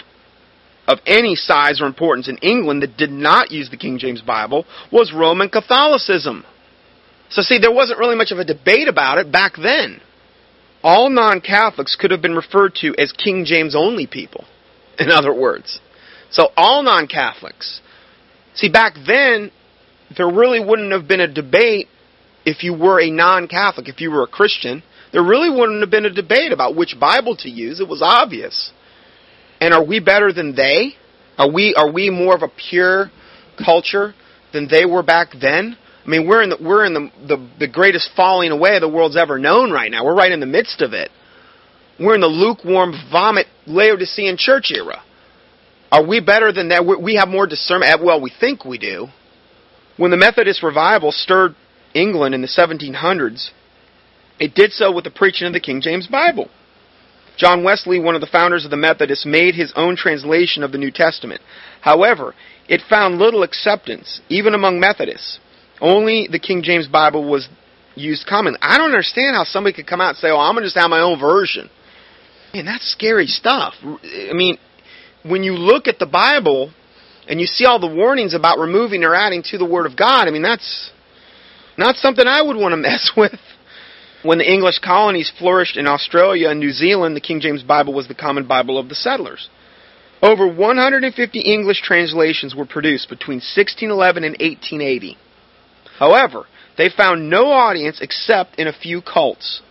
Speaker 1: of any size or importance in England that did not use the King James Bible was Roman Catholicism. So, see, there wasn't really much of a debate about it back then. All non Catholics could have been referred to as King James only people, in other words. So, all non Catholics. See, back then, there really wouldn't have been a debate if you were a non Catholic, if you were a Christian. There really wouldn't have been a debate about which Bible to use. It was obvious. And are we better than they? Are we are we more of a pure culture than they were back then? I mean, we're in the we're in the the, the greatest falling away the world's ever known right now. We're right in the midst of it. We're in the lukewarm vomit Laodicean church era. Are we better than that? We have more discernment. Eh, well, we think we do. When the Methodist revival stirred England in the 1700s, it did so with the preaching of the King James Bible. John Wesley, one of the founders of the Methodists, made his own translation of the New Testament. However, it found little acceptance, even among Methodists. Only the King James Bible was used commonly. I don't understand how somebody could come out and say, oh, I'm going to just have my own version. Man, that's scary stuff. I mean, when you look at the Bible and you see all the warnings about removing or adding to the Word of God, I mean, that's not something I would want to mess with. When the English colonies flourished in Australia and New Zealand, the King James Bible was the common Bible of the settlers. Over 150 English translations were produced between 1611 and 1880. However, they found no audience except in a few cults.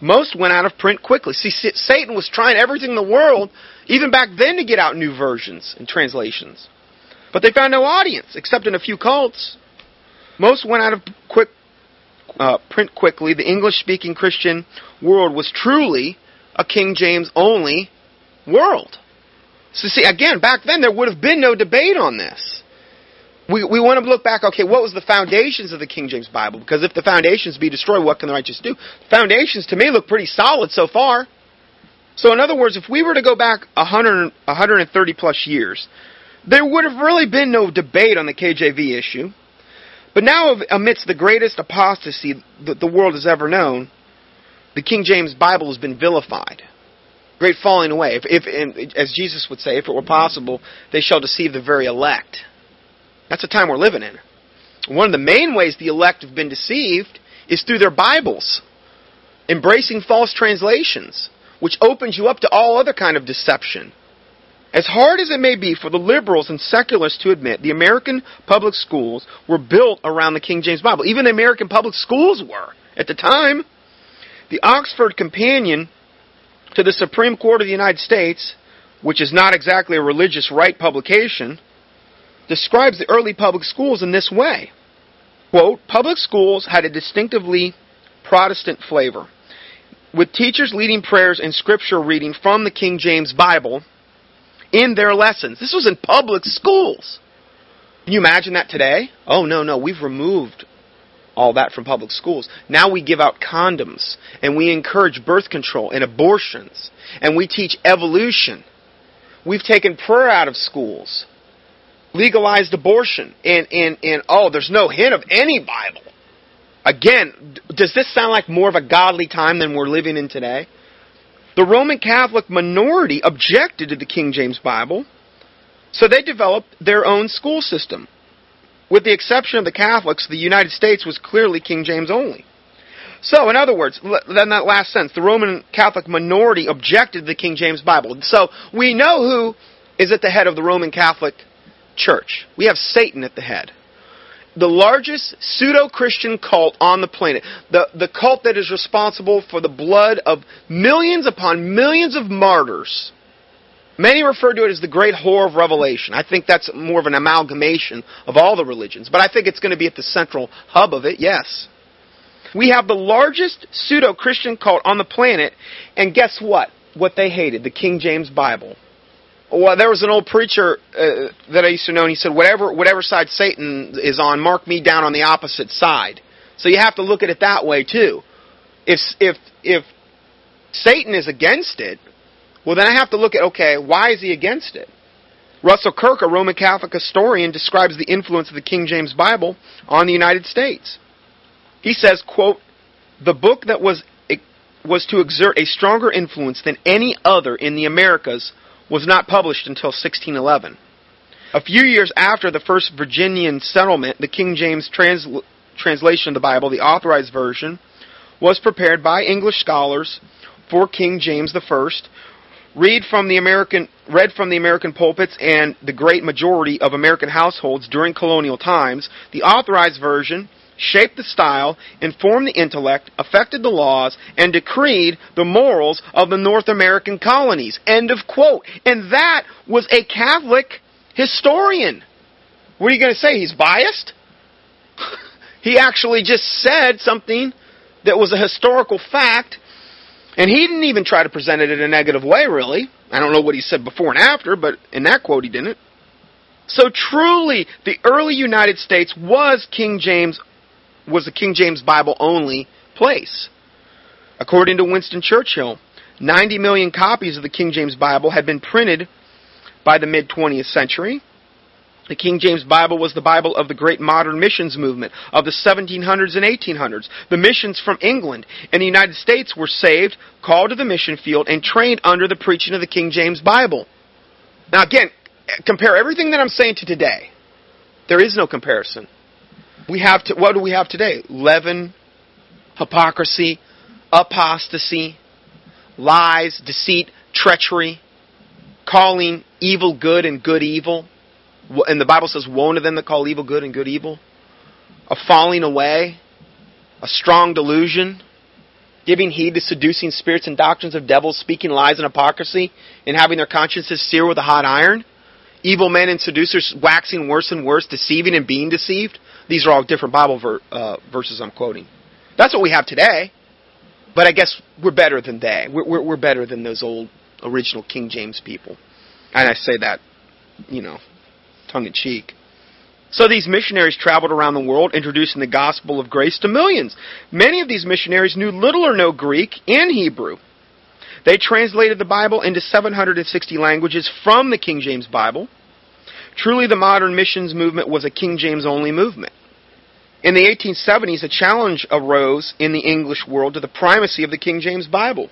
Speaker 1: Most went out of print quickly. See, Satan was trying everything in the world, even back then, to get out new versions and translations. But they found no audience except in a few cults. Most went out of quick uh, print quickly, the English speaking Christian world was truly a King James only world. So, see, again, back then there would have been no debate on this. We, we want to look back, okay, what was the foundations of the King James Bible? Because if the foundations be destroyed, what can the righteous do? Foundations, to me, look pretty solid so far. So, in other words, if we were to go back 100, 130 plus years, there would have really been no debate on the KJV issue. But now, amidst the greatest apostasy that the world has ever known, the King James Bible has been vilified. Great falling away. If, if as Jesus would say, if it were possible, they shall deceive the very elect. That's the time we're living in. One of the main ways the elect have been deceived is through their Bibles, embracing false translations, which opens you up to all other kind of deception. As hard as it may be for the liberals and secularists to admit, the American public schools were built around the King James Bible. Even the American public schools were at the time. The Oxford Companion to the Supreme Court of the United States which is not exactly a religious right publication, describes the early public schools in this way. Quote, public schools had a distinctively Protestant flavor, with teachers leading prayers and scripture reading from the King James Bible in their lessons. This was in public schools. Can you imagine that today? Oh, no, no, we've removed all that from public schools. Now we give out condoms, and we encourage birth control and abortions, and we teach evolution. We've taken prayer out of schools, legalized abortion, and, and, and oh, there's no hint of any Bible. Again, does this sound like more of a godly time than we're living in today? The Roman Catholic minority objected to the King James Bible, so they developed their own school system. With the exception of the Catholics, the United States was clearly King James only. So, in other words, then that last sentence, the Roman Catholic minority objected to the King James Bible. So, we know who is at the head of the Roman Catholic Church. We have Satan at the head the largest pseudo Christian cult on the planet. The, the cult that is responsible for the blood of millions upon millions of martyrs. Many refer to it as the great whore of Revelation. I think that's more of an amalgamation of all the religions, but I think it's going to be at the central hub of it, yes. We have the largest pseudo Christian cult on the planet, and guess what? What they hated the King James Bible well, there was an old preacher uh, that I used to know, and he said, "Whatever, whatever side Satan is on, mark me down on the opposite side." So you have to look at it that way too. If if if Satan is against it, well, then I have to look at okay, why is he against it? Russell Kirk, a Roman Catholic historian, describes the influence of the King James Bible on the United States. He says, "quote The book that was was to exert a stronger influence than any other in the Americas." Was not published until 1611. A few years after the first Virginian settlement, the King James trans- translation of the Bible, the authorized version, was prepared by English scholars for King James I, read from the American, read from the American pulpits and the great majority of American households during colonial times. The authorized version shaped the style, informed the intellect, affected the laws, and decreed the morals of the North American colonies. End of quote. And that was a Catholic historian. What are you going to say? He's biased? he actually just said something that was a historical fact, and he didn't even try to present it in a negative way, really. I don't know what he said before and after, but in that quote he didn't. So truly, the early United States was King James was the King James Bible only place. According to Winston Churchill, 90 million copies of the King James Bible had been printed by the mid 20th century. The King James Bible was the Bible of the great modern missions movement of the 1700s and 1800s. The missions from England and the United States were saved, called to the mission field, and trained under the preaching of the King James Bible. Now, again, compare everything that I'm saying to today. There is no comparison we have to, what do we have today? Leaven, hypocrisy, apostasy, lies, deceit, treachery, calling evil good and good evil. And the Bible says, Woe to them that call evil good and good evil. A falling away, a strong delusion, giving heed to seducing spirits and doctrines of devils, speaking lies and hypocrisy, and having their consciences seared with a hot iron. Evil men and seducers waxing worse and worse, deceiving and being deceived. These are all different Bible ver- uh, verses I'm quoting. That's what we have today. But I guess we're better than they. We're, we're, we're better than those old original King James people. And I say that, you know, tongue in cheek. So these missionaries traveled around the world introducing the gospel of grace to millions. Many of these missionaries knew little or no Greek and Hebrew. They translated the Bible into 760 languages from the King James Bible. Truly, the modern missions movement was a King James only movement. In the 1870s, a challenge arose in the English world to the primacy of the King James Bible.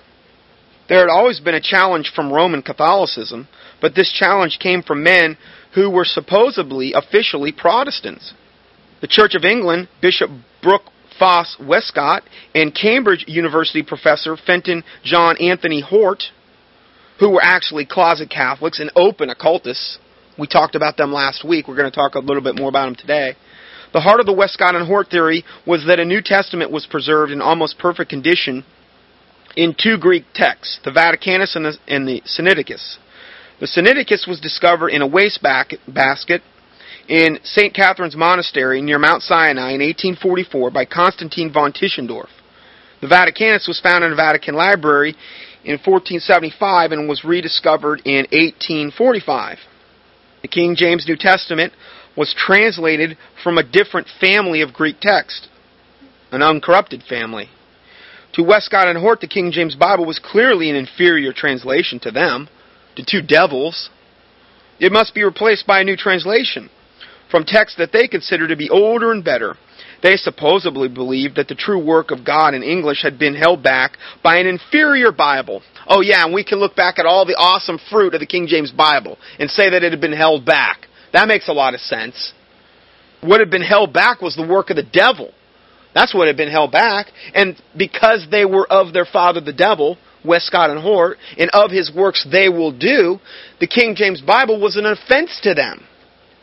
Speaker 1: There had always been a challenge from Roman Catholicism, but this challenge came from men who were supposedly officially Protestants. The Church of England, Bishop Brooke Foss Westcott, and Cambridge University professor Fenton John Anthony Hort, who were actually closet Catholics and open occultists. We talked about them last week. We're going to talk a little bit more about them today. The heart of the Westcott and Hort theory was that a New Testament was preserved in almost perfect condition in two Greek texts, the Vaticanus and the, and the Sinaiticus. The Sinaiticus was discovered in a waste basket in St. Catherine's Monastery near Mount Sinai in 1844 by Constantine von Tischendorf. The Vaticanus was found in the Vatican Library in 1475 and was rediscovered in 1845. The King James New Testament was translated from a different family of Greek text, an uncorrupted family. To Westcott and Hort, the King James Bible was clearly an inferior translation to them, to two devils. It must be replaced by a new translation from texts that they consider to be older and better. They supposedly believed that the true work of God in English had been held back by an inferior Bible. Oh yeah, and we can look back at all the awesome fruit of the King James Bible and say that it had been held back. That makes a lot of sense. What had been held back was the work of the devil. That's what had been held back. And because they were of their father the devil, Westcott and Hort, and of his works they will do, the King James Bible was an offense to them.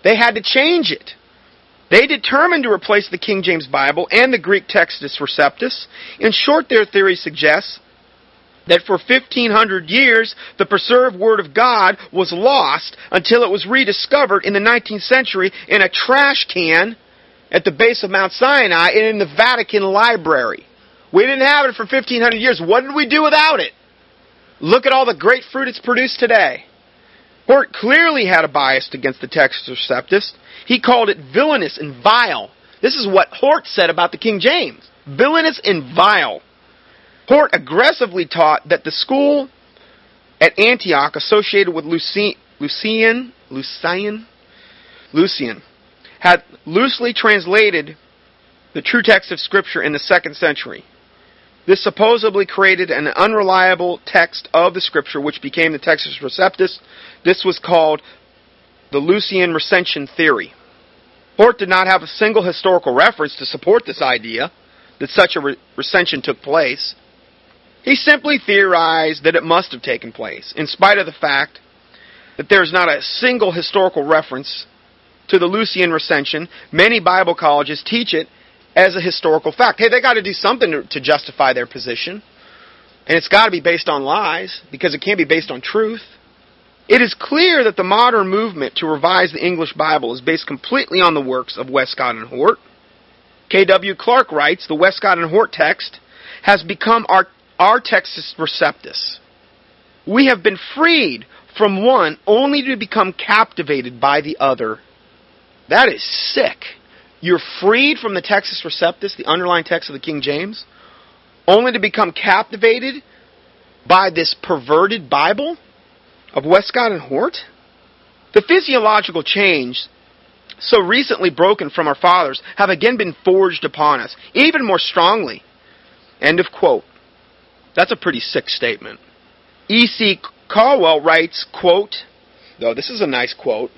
Speaker 1: They had to change it. They determined to replace the King James Bible and the Greek Textus Receptus. In short, their theory suggests that for 1500 years the preserved Word of God was lost until it was rediscovered in the 19th century in a trash can at the base of Mount Sinai and in the Vatican Library. We didn't have it for 1500 years. What did we do without it? Look at all the great fruit it's produced today. Hort clearly had a bias against the Textus Receptus. He called it villainous and vile. This is what Hort said about the King James. Villainous and vile. Hort aggressively taught that the school at Antioch associated with Lucian, Lucian, Lucian, Lucian had loosely translated the true text of Scripture in the second century. This supposedly created an unreliable text of the Scripture, which became the Textus Receptus. This was called the Lucian recension theory. Hort did not have a single historical reference to support this idea that such a re- recension took place. He simply theorized that it must have taken place, in spite of the fact that there is not a single historical reference to the Lucian recension. Many Bible colleges teach it as a historical fact. Hey, they got to do something to, to justify their position. And it's got to be based on lies, because it can't be based on truth. It is clear that the modern movement to revise the English Bible is based completely on the works of Westcott and Hort. K.W. Clark writes, the Westcott and Hort text has become our, our Textus Receptus. We have been freed from one only to become captivated by the other. That is sick. You're freed from the Textus Receptus, the underlying text of the King James, only to become captivated by this perverted Bible? of Westcott and Hort? The physiological change so recently broken from our fathers have again been forged upon us, even more strongly. End of quote. That's a pretty sick statement. E.C. Colwell writes, quote, though this is a nice quote,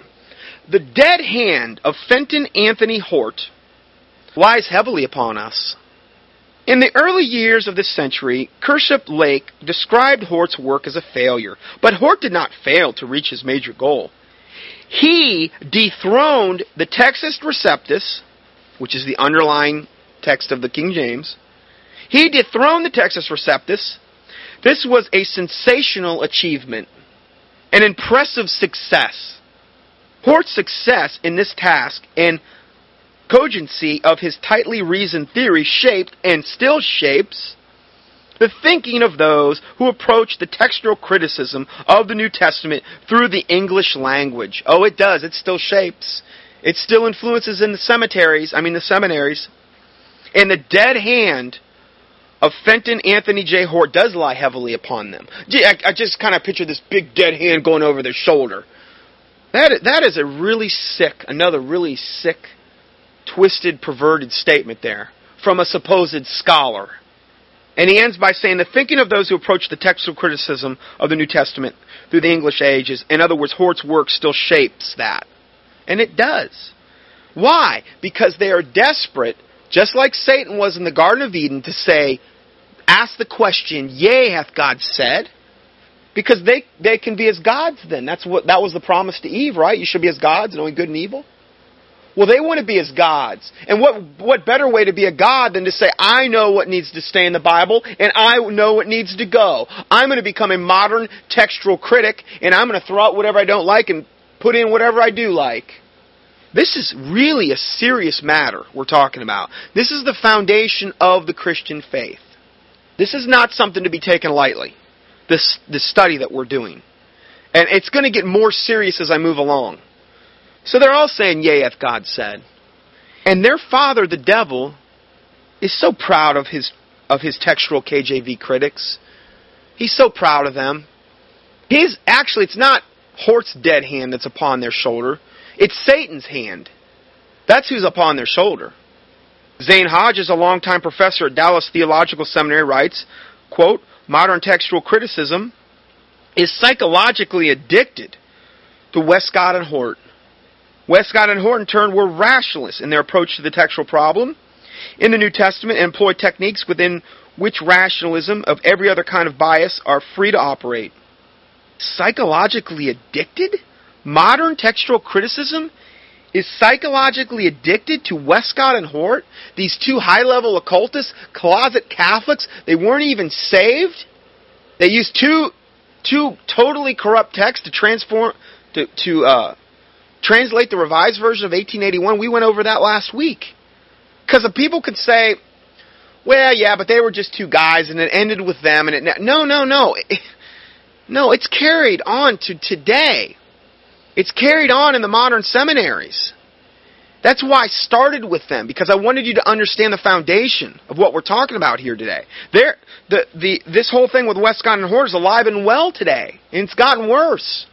Speaker 1: the dead hand of Fenton Anthony Hort lies heavily upon us. In the early years of this century, Kirsopp Lake described Hort's work as a failure, but Hort did not fail to reach his major goal. He dethroned the Textus Receptus, which is the underlying text of the King James. He dethroned the Textus Receptus. This was a sensational achievement, an impressive success. Hort's success in this task and cogency of his tightly reasoned theory shaped and still shapes the thinking of those who approach the textual criticism of the New Testament through the English language. Oh, it does. It still shapes. It still influences in the cemeteries, I mean the seminaries. And the dead hand of Fenton Anthony J. Hort does lie heavily upon them. I, just kind of picture this big dead hand going over their shoulder. That, that is a really sick, another really sick twisted, perverted statement there from a supposed scholar. And he ends by saying the thinking of those who approach the textual criticism of the New Testament through the English ages, in other words, Hort's work still shapes that. And it does. Why? Because they are desperate, just like Satan was in the Garden of Eden, to say, ask the question, Yea, hath God said? Because they, they can be as gods then. That's what that was the promise to Eve, right? You should be as gods, knowing good and evil. Well, they want to be as gods. And what, what better way to be a god than to say, I know what needs to stay in the Bible, and I know what needs to go. I'm going to become a modern textual critic, and I'm going to throw out whatever I don't like and put in whatever I do like. This is really a serious matter we're talking about. This is the foundation of the Christian faith. This is not something to be taken lightly, this, this study that we're doing. And it's going to get more serious as I move along. So they're all saying, Yea, hath God said. And their father, the devil, is so proud of his, of his textual KJV critics. He's so proud of them. His, actually, it's not Hort's dead hand that's upon their shoulder. It's Satan's hand. That's who's upon their shoulder. Zane Hodges, a longtime professor at Dallas Theological Seminary, writes, quote, Modern textual criticism is psychologically addicted to Westcott and Hort. Westcott and Hort, in turn, were rationalists in their approach to the textual problem in the New Testament and employ techniques within which rationalism of every other kind of bias are free to operate. Psychologically addicted? Modern textual criticism is psychologically addicted to Westcott and Hort, these two high level occultists, closet Catholics. They weren't even saved. They used two, two totally corrupt texts to transform, to, to uh, translate the revised version of 1881. We went over that last week. Because the people could say, well, yeah, but they were just two guys and it ended with them and it, no, no, no. No, it's carried on to today. It's carried on in the modern seminaries. That's why I started with them because I wanted you to understand the foundation of what we're talking about here today. There, the, the, this whole thing with Westcott and Hort is alive and well today, and it's gotten worse.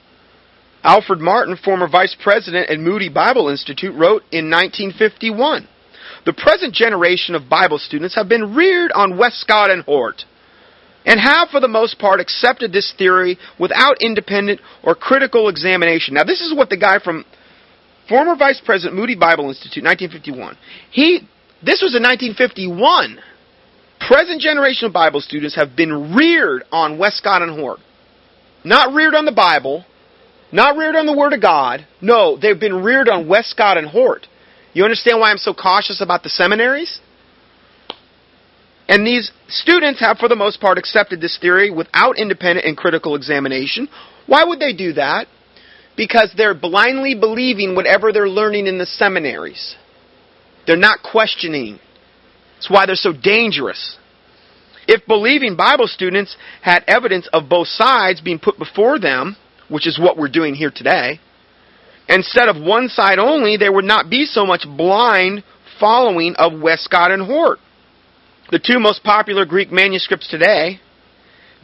Speaker 1: Alfred Martin, former vice president at Moody Bible Institute, wrote in 1951 The present generation of Bible students have been reared on Westcott and Hort and have, for the most part, accepted this theory without independent or critical examination. Now, this is what the guy from former Vice President Moody Bible Institute, 1951. He, this was in 1951. Present generation of Bible students have been reared on Westcott and Hort. Not reared on the Bible, not reared on the Word of God. No, they've been reared on Westcott and Hort. You understand why I'm so cautious about the seminaries? And these students have, for the most part, accepted this theory without independent and critical examination. Why would they do that? Because they're blindly believing whatever they're learning in the seminaries. They're not questioning. That's why they're so dangerous. If believing Bible students had evidence of both sides being put before them, which is what we're doing here today, instead of one side only, there would not be so much blind following of Westcott and Hort. The two most popular Greek manuscripts today,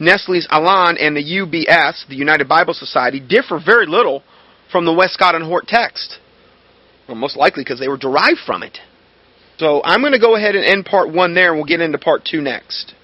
Speaker 1: Nestle's Aland and the UBS, the United Bible Society, differ very little from the Westcott and Hort text. Well, most likely because they were derived from it. So I'm going to go ahead and end part one there, and we'll get into part two next.